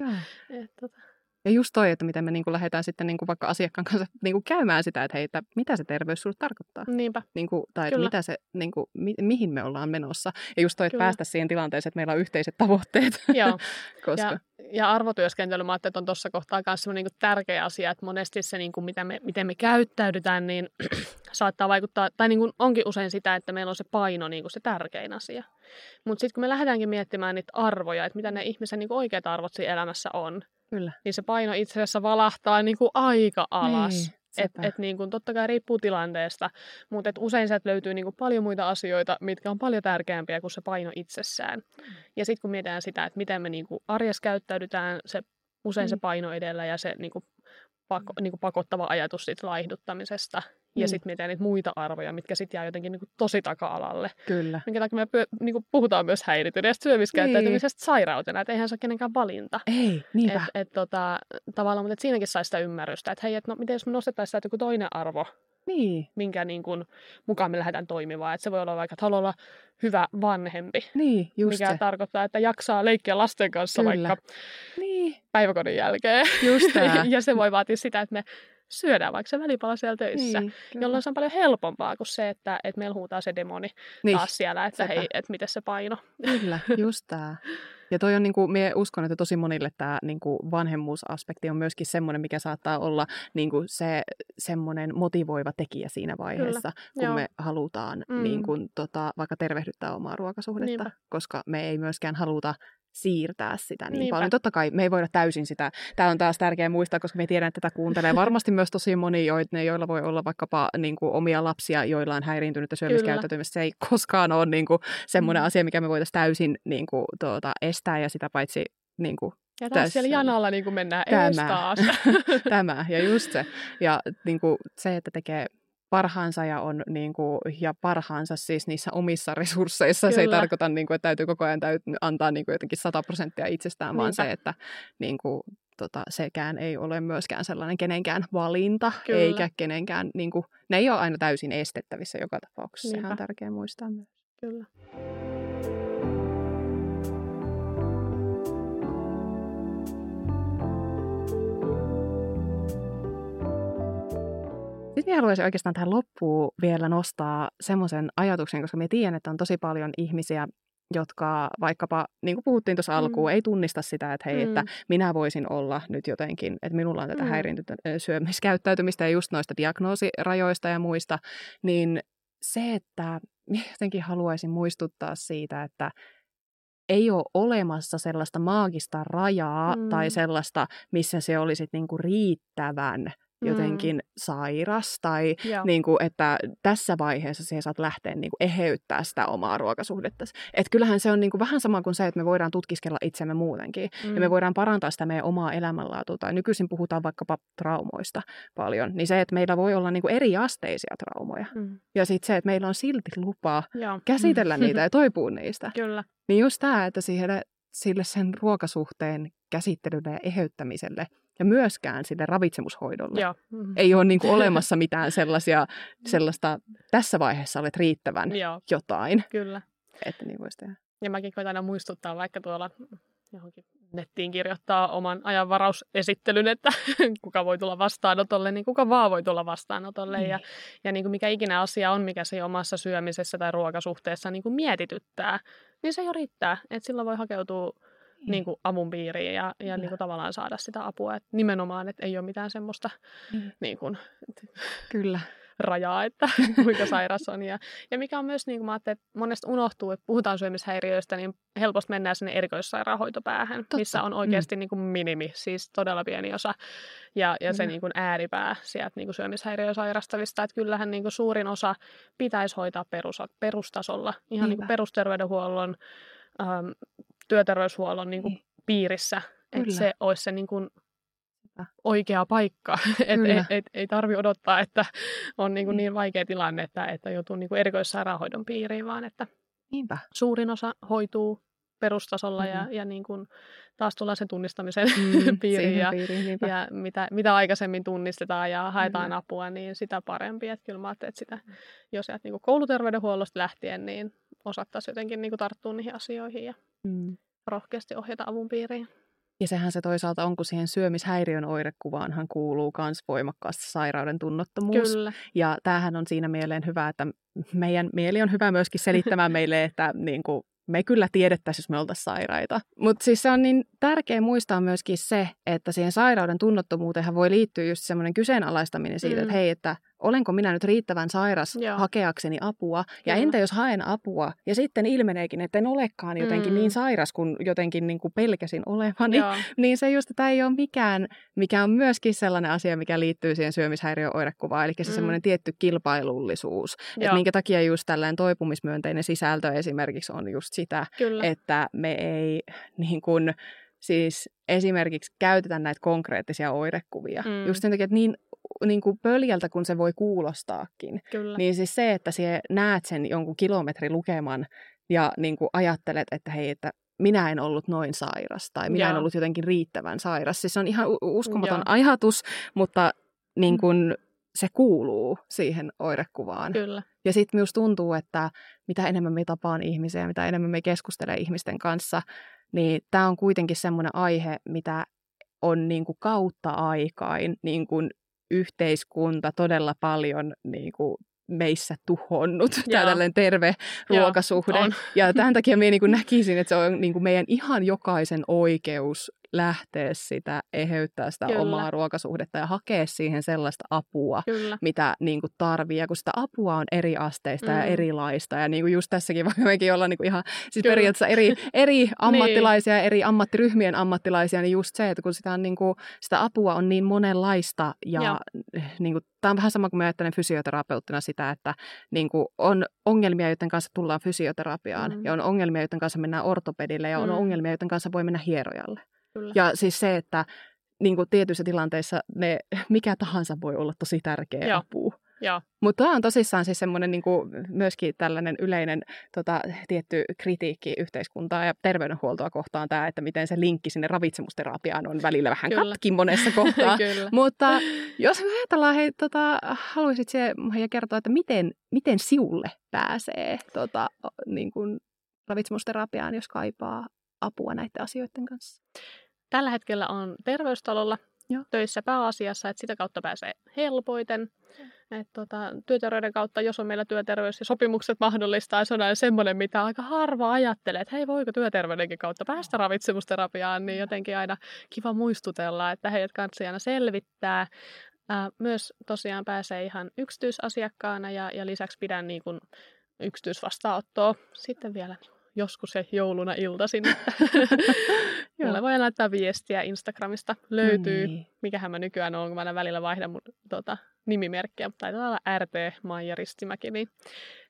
et, tota. Ja just toi, että miten me niin kuin lähdetään sitten niin kuin vaikka asiakkaan kanssa niin kuin käymään sitä, että hei, että mitä se terveys sinulle tarkoittaa. Niinpä. Niin kuin, tai että mitä se, niin kuin, mi, mihin me ollaan menossa. Ja just toi, että Kyllä. päästä siihen tilanteeseen, että meillä on yhteiset tavoitteet. Joo. Koska... Ja, ja arvotyöskentely, mä että on tuossa kohtaa myös niin tärkeä asia, että monesti se, niin kuin, miten, me, miten me käyttäydytään, niin saattaa vaikuttaa, tai niin kuin onkin usein sitä, että meillä on se paino niin kuin se tärkein asia. Mutta sitten kun me lähdetäänkin miettimään niitä arvoja, että mitä ne ihmisen niin kuin oikeat arvot siinä elämässä on, Kyllä. niin se paino itse asiassa valahtaa niin kuin aika alas. Niin. Et, et niin kuin, totta kai riippuu tilanteesta, mutta et usein sieltä löytyy niin kuin paljon muita asioita, mitkä on paljon tärkeämpiä kuin se paino itsessään. Mm. Ja sitten kun mietitään sitä, että miten me niin kuin arjessa käyttäydytään, se, usein mm. se paino edellä ja se niin kuin, pako, niin kuin pakottava ajatus siitä laihduttamisesta ja mm. sitten mietitään niitä muita arvoja, mitkä sitten jää jotenkin niin kuin tosi taka-alalle. Kyllä. Minkä takia me pyö, niin kuin puhutaan myös häirityneestä syömiskäyttäytymisestä niin. sairautena, että eihän se ole kenenkään valinta. Ei, niinpä. Et, et, tota, tavallaan, mutta et siinäkin saisi sitä ymmärrystä, että hei, et, no miten jos me nostettaisiin sitä joku toinen arvo, niin. minkä niin kuin, mukaan me lähdetään toimimaan. Että se voi olla vaikka, että haluaa olla hyvä vanhempi. Niin, just Mikä se. tarkoittaa, että jaksaa leikkiä lasten kanssa Kyllä. vaikka niin. päiväkodin jälkeen. Just ja se voi vaatia sitä, että me syödään vaikka se välipala siellä töissä, niin, jolloin se on paljon helpompaa kuin se, että, että meillä huutaa se demoni niin, taas siellä, että sepä. hei, että miten se paino. Kyllä, just tämä. Ja toi on, niin kuin, minä uskon, että tosi monille tämä niin kuin vanhemmuusaspekti on myöskin semmoinen, mikä saattaa olla niin kuin se semmoinen motivoiva tekijä siinä vaiheessa, Kyllä. kun Joo. me halutaan mm. niin kuin, tota, vaikka tervehdyttää omaa ruokasuhdetta, Niinpä. koska me ei myöskään haluta siirtää sitä niin Niinpä. paljon. Totta kai me ei voida täysin sitä. Tämä on taas tärkeää muistaa, koska me tiedän, että tätä kuuntelee varmasti myös tosi moni, joilla voi olla vaikkapa niin kuin, omia lapsia, joilla on häiriintynyttä syömiskäyttäytymistä. Se ei koskaan ole niin kuin, semmoinen mm. asia, mikä me voitaisiin täysin niin kuin, tuota, estää ja sitä paitsi niin kuin, ja taas tässä, siellä janalla niin kuin mennään tämä, tämä, ja just se. Ja niin kuin, se, että tekee parhaansa ja, on, niin kuin, ja parhaansa siis niissä omissa resursseissa. Kyllä. Se ei tarkoita, niin kuin, että täytyy koko ajan täytyy antaa niin kuin, jotenkin 100 prosenttia itsestään, Niinpä. vaan se, että niin kuin, tota, sekään ei ole myöskään sellainen kenenkään valinta, Kyllä. eikä kenenkään, niin kuin, ne ei ole aina täysin estettävissä joka tapauksessa. Niinpä. Sehän on tärkeää muistaa myös. Kyllä. Minä haluaisin oikeastaan tähän loppuun vielä nostaa semmoisen ajatuksen, koska minä tiedän, että on tosi paljon ihmisiä, jotka vaikkapa, niin kuin puhuttiin tuossa alkuun, mm. ei tunnista sitä, että hei, mm. että minä voisin olla nyt jotenkin, että minulla on tätä mm. häiriintynyttä syömiskäyttäytymistä ja just noista diagnoosirajoista ja muista, niin se, että jotenkin haluaisin muistuttaa siitä, että ei ole olemassa sellaista maagista rajaa mm. tai sellaista, missä se olisi niin kuin riittävän jotenkin mm. sairas tai niin kuin, että tässä vaiheessa siihen saat lähteä niin kuin eheyttää sitä omaa ruokasuhdetta. Että kyllähän se on niin kuin vähän sama kuin se, että me voidaan tutkiskella itsemme muutenkin mm. ja me voidaan parantaa sitä meidän omaa elämänlaatua. Tai nykyisin puhutaan vaikkapa traumoista paljon, niin se, että meillä voi olla niin kuin eri asteisia traumoja. Mm. Ja sitten se, että meillä on silti lupa Joo. käsitellä niitä ja toipua niistä. Kyllä. Niin just tämä, että siihen, sille sen ruokasuhteen käsittelylle ja eheyttämiselle – ja myöskään sille ravitsemushoidolle. Joo. Mm-hmm. Ei ole niin kuin olemassa mitään sellaisia, sellaista, tässä vaiheessa olet riittävän Joo. jotain. Kyllä. Että niin voisi tehdä. Ja mäkin koitan aina muistuttaa vaikka tuolla johonkin nettiin kirjoittaa oman ajanvarausesittelyn, että kuka voi tulla vastaanotolle, niin kuka vaan voi tulla vastaanotolle. Mm. Ja, ja niin kuin mikä ikinä asia on, mikä se omassa syömisessä tai ruokasuhteessa niin kuin mietityttää, niin se jo riittää. Että silloin voi hakeutua mm. niin kuin avun piiriin ja, ja niin kuin tavallaan saada sitä apua. Et nimenomaan, että ei ole mitään semmoista mm. niin kuin, Kyllä. rajaa, että kuinka sairas on. Ja, ja mikä on myös, niin kuin mä että monesti unohtuu, että puhutaan syömishäiriöistä, niin helposti mennään sinne erikoissairaanhoitopäähän, Totta. missä on oikeasti mm. niin kuin minimi, siis todella pieni osa. Ja, ja se niin kuin ääripää sieltä niin kuin syömishäiriöä sairastavista, että kyllähän niin kuin suurin osa pitäisi hoitaa perus, perustasolla, ihan niin kuin perusterveydenhuollon, ähm, työterveyshuollon niin kuin niin. piirissä, että se olisi se niin kuin oikea paikka. et, et, et, ei tarvi odottaa, että on niin, kuin niin. niin vaikea tilanne, että, että joutuu niin kuin erikoissairaanhoidon piiriin, vaan että Niinpä. suurin osa hoituu perustasolla mm-hmm. ja, ja niin kuin taas tullaan sen tunnistamisen mm, piiriin. Ja, piiriin ja mitä, mitä aikaisemmin tunnistetaan ja haetaan mm. apua, niin sitä parempi. Että kyllä mä että sitä, mm. jos sieltä niin kouluterveydenhuollosta lähtien, niin osattaisiin jotenkin niin kuin tarttua niihin asioihin ja mm. rohkeasti ohjata avun piiriin. Ja sehän se toisaalta on, kun siihen syömishäiriön oirekuvaanhan kuuluu myös voimakkaasti sairauden tunnottomuus. Kyllä. Ja tämähän on siinä mieleen hyvä, että meidän mieli on hyvä myöskin selittämään meille, että niin kuin, me kyllä tiedettäisiin, jos me oltaisiin sairaita. Mutta siis se on niin tärkeä muistaa myöskin se, että siihen sairauden tunnottomuuteen voi liittyä just semmoinen kyseenalaistaminen siitä, mm. että hei, että olenko minä nyt riittävän sairas Joo. hakeakseni apua, ja Kyllä. entä jos haen apua, ja sitten ilmeneekin, että en olekaan jotenkin mm. niin sairas kuin jotenkin niin kuin pelkäsin olevani, niin se just, että ei ole mikään, mikä on myöskin sellainen asia, mikä liittyy siihen syömishäiriöoirekuvaan, eli se mm. semmoinen tietty kilpailullisuus, että minkä takia just tällainen toipumismyönteinen sisältö esimerkiksi on just sitä, Kyllä. että me ei niin kuin, siis esimerkiksi käytetä näitä konkreettisia oirekuvia. Mm. Just sen takia, että niin niin kuin pöljältä kun se voi kuulostaakin. Kyllä. Niin siis se, että sie näet sen jonkun kilometri lukeman ja niin kuin ajattelet, että hei, että minä en ollut noin sairas tai minä Joo. en ollut jotenkin riittävän sairas. Siis se on ihan uskomaton Joo. ajatus, mutta niin mm. kuin se kuuluu siihen oirekuvaan. Kyllä. Ja sitten myös tuntuu, että mitä enemmän me tapaan ihmisiä, mitä enemmän me keskustelee ihmisten kanssa, niin tämä on kuitenkin semmoinen aihe, mitä on niin kuin kautta aikain niin kuin yhteiskunta todella paljon niin kuin meissä tuhonnut, tämä tällainen terve ruokasuhde. Joo, ja tämän takia minä niin näkisin, että se on niin meidän ihan jokaisen oikeus lähteä sitä, eheyttää sitä Kyllä. omaa ruokasuhdetta ja hakea siihen sellaista apua, Kyllä. mitä niin kuin tarvii. Ja kun sitä apua on eri asteista mm. ja erilaista, ja niin kuin just tässäkin voi mekin olla niin kuin ihan siis periaatteessa eri, eri niin. ammattilaisia niin. eri ammattiryhmien ammattilaisia, niin just se, että kun sitä, on niin kuin, sitä apua on niin monenlaista ja, ja. Niin kuin, tämä on vähän sama kuin mä ajattelen fysioterapeuttina sitä, että niin kuin on ongelmia, joiden kanssa tullaan fysioterapiaan mm. ja on ongelmia, joiden kanssa mennään ortopedille ja on mm. ongelmia, joiden kanssa voi mennä hierojalle. Kyllä. Ja siis se, että niin kuin tietyissä tilanteissa ne, mikä tahansa voi olla tosi tärkeä Joo. apu. Mutta tämä on tosissaan siis semmoinen niin kuin myöskin tällainen yleinen tota, tietty kritiikki yhteiskuntaa ja terveydenhuoltoa kohtaan tämä, että miten se linkki sinne ravitsemusterapiaan on välillä vähän Kyllä. katkin monessa kohtaa. Mutta jos me ajatellaan, hei, tota, haluaisit se ja kertoa, että miten, miten siulle pääsee tota, niin kuin ravitsemusterapiaan, jos kaipaa apua näiden asioiden kanssa? Tällä hetkellä on terveystalolla Joo. töissä pääasiassa, että sitä kautta pääsee helpoiten. Et tota, työterveyden kautta, jos on meillä työterveys ja sopimukset mahdollistaa, se on semmoinen, mitä aika harva ajattelee, että hei, voiko työterveydenkin kautta päästä ravitsemusterapiaan, niin jotenkin aina kiva muistutella, että heidät kanssa aina selvittää. Ää, myös tosiaan pääsee ihan yksityisasiakkaana ja, ja lisäksi pidän niin kuin yksityisvastaanottoa sitten vielä niin joskus se jouluna iltaisin. Mulle voi laittaa viestiä Instagramista. Löytyy, no niin. mikähän mä nykyään on, kun mä välillä vaihdan mun tota, nimimerkkiä, mutta taitaa olla RT Maija Ristimäki, niin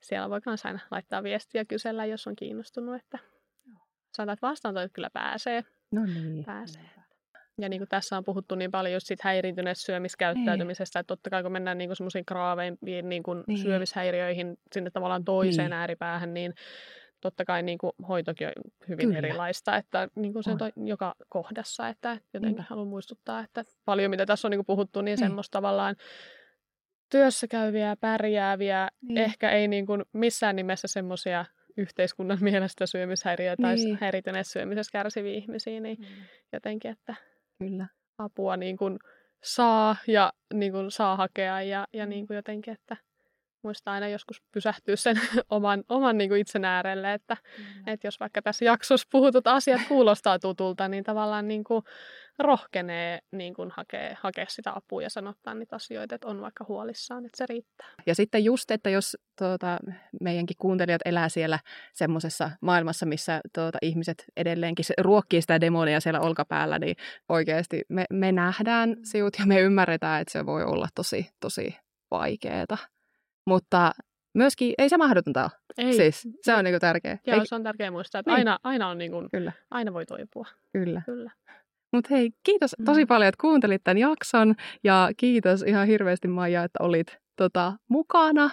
siellä voi myös aina laittaa viestiä kysellä, jos on kiinnostunut, että sanotaan, että vastaantoit kyllä pääsee. No niin. Pääsee. Ja niin kuin tässä on puhuttu niin paljon just siitä häiriintyneestä syömiskäyttäytymisestä, niin. että totta kai kun mennään niin semmoisiin kraaveimpiin niin kuin niin. syömishäiriöihin sinne tavallaan toiseen niin. ääripäähän, niin totta kai niin kuin hoitokin on hyvin Kyllä. erilaista, että niin kuin se on. on joka kohdassa, että jotenkin Niinpä. haluan muistuttaa, että paljon mitä tässä on niin kuin puhuttu, niin, niin. semmoista tavallaan työssä käyviä, pärjääviä, niin. ehkä ei niin kuin missään nimessä semmoisia yhteiskunnan mielestä syömishäiriöitä niin. tai häirityneessä syömisessä kärsiviä ihmisiä, niin mm. jotenkin, että Kyllä. apua niin kuin saa ja niin kuin saa hakea ja, ja niin kuin jotenkin, että muistaa aina joskus pysähtyä sen oman, oman niin kuin itsen äärelle, että, mm. että jos vaikka tässä jaksossa puhutut asiat kuulostaa tutulta, niin tavallaan niin kuin rohkenee niin kuin hakea, hakea sitä apua ja sanottaa niitä asioita, että on vaikka huolissaan, että se riittää. Ja sitten just, että jos tuota, meidänkin kuuntelijat elää siellä semmoisessa maailmassa, missä tuota, ihmiset edelleenkin ruokkii sitä demonia siellä olkapäällä, niin oikeasti me, me nähdään siut ja me ymmärretään, että se voi olla tosi, tosi vaikeaa. Mutta myöskin ei se mahdotonta ole. Ei. Siis, se on niinku tärkeä. Joo, se on tärkeä muistaa, että niin. aina, aina, on niinku, Kyllä. aina voi toipua. Kyllä. Kyllä. Mutta hei, kiitos mm. tosi paljon, että kuuntelit tämän jakson ja kiitos ihan hirveästi Maija, että olit tota, mukana.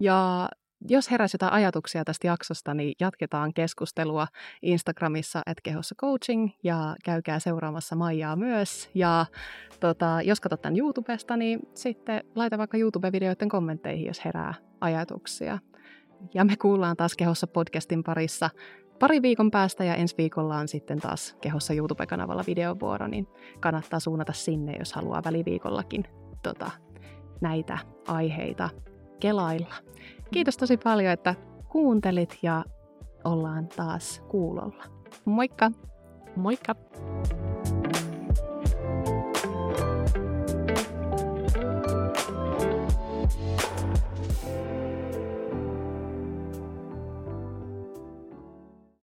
Ja jos heräsi jotain ajatuksia tästä jaksosta, niin jatketaan keskustelua Instagramissa at kehossa coaching ja käykää seuraamassa Maijaa myös. Ja tota, jos katsot tämän YouTubesta, niin sitten laita vaikka YouTube-videoiden kommentteihin, jos herää ajatuksia. Ja me kuullaan taas Kehossa podcastin parissa pari viikon päästä ja ensi viikolla on sitten taas Kehossa YouTube-kanavalla videovuoro, niin kannattaa suunnata sinne, jos haluaa väliviikollakin tota, näitä aiheita kelailla. Kiitos tosi paljon, että kuuntelit ja ollaan taas kuulolla. Moikka! Moikka!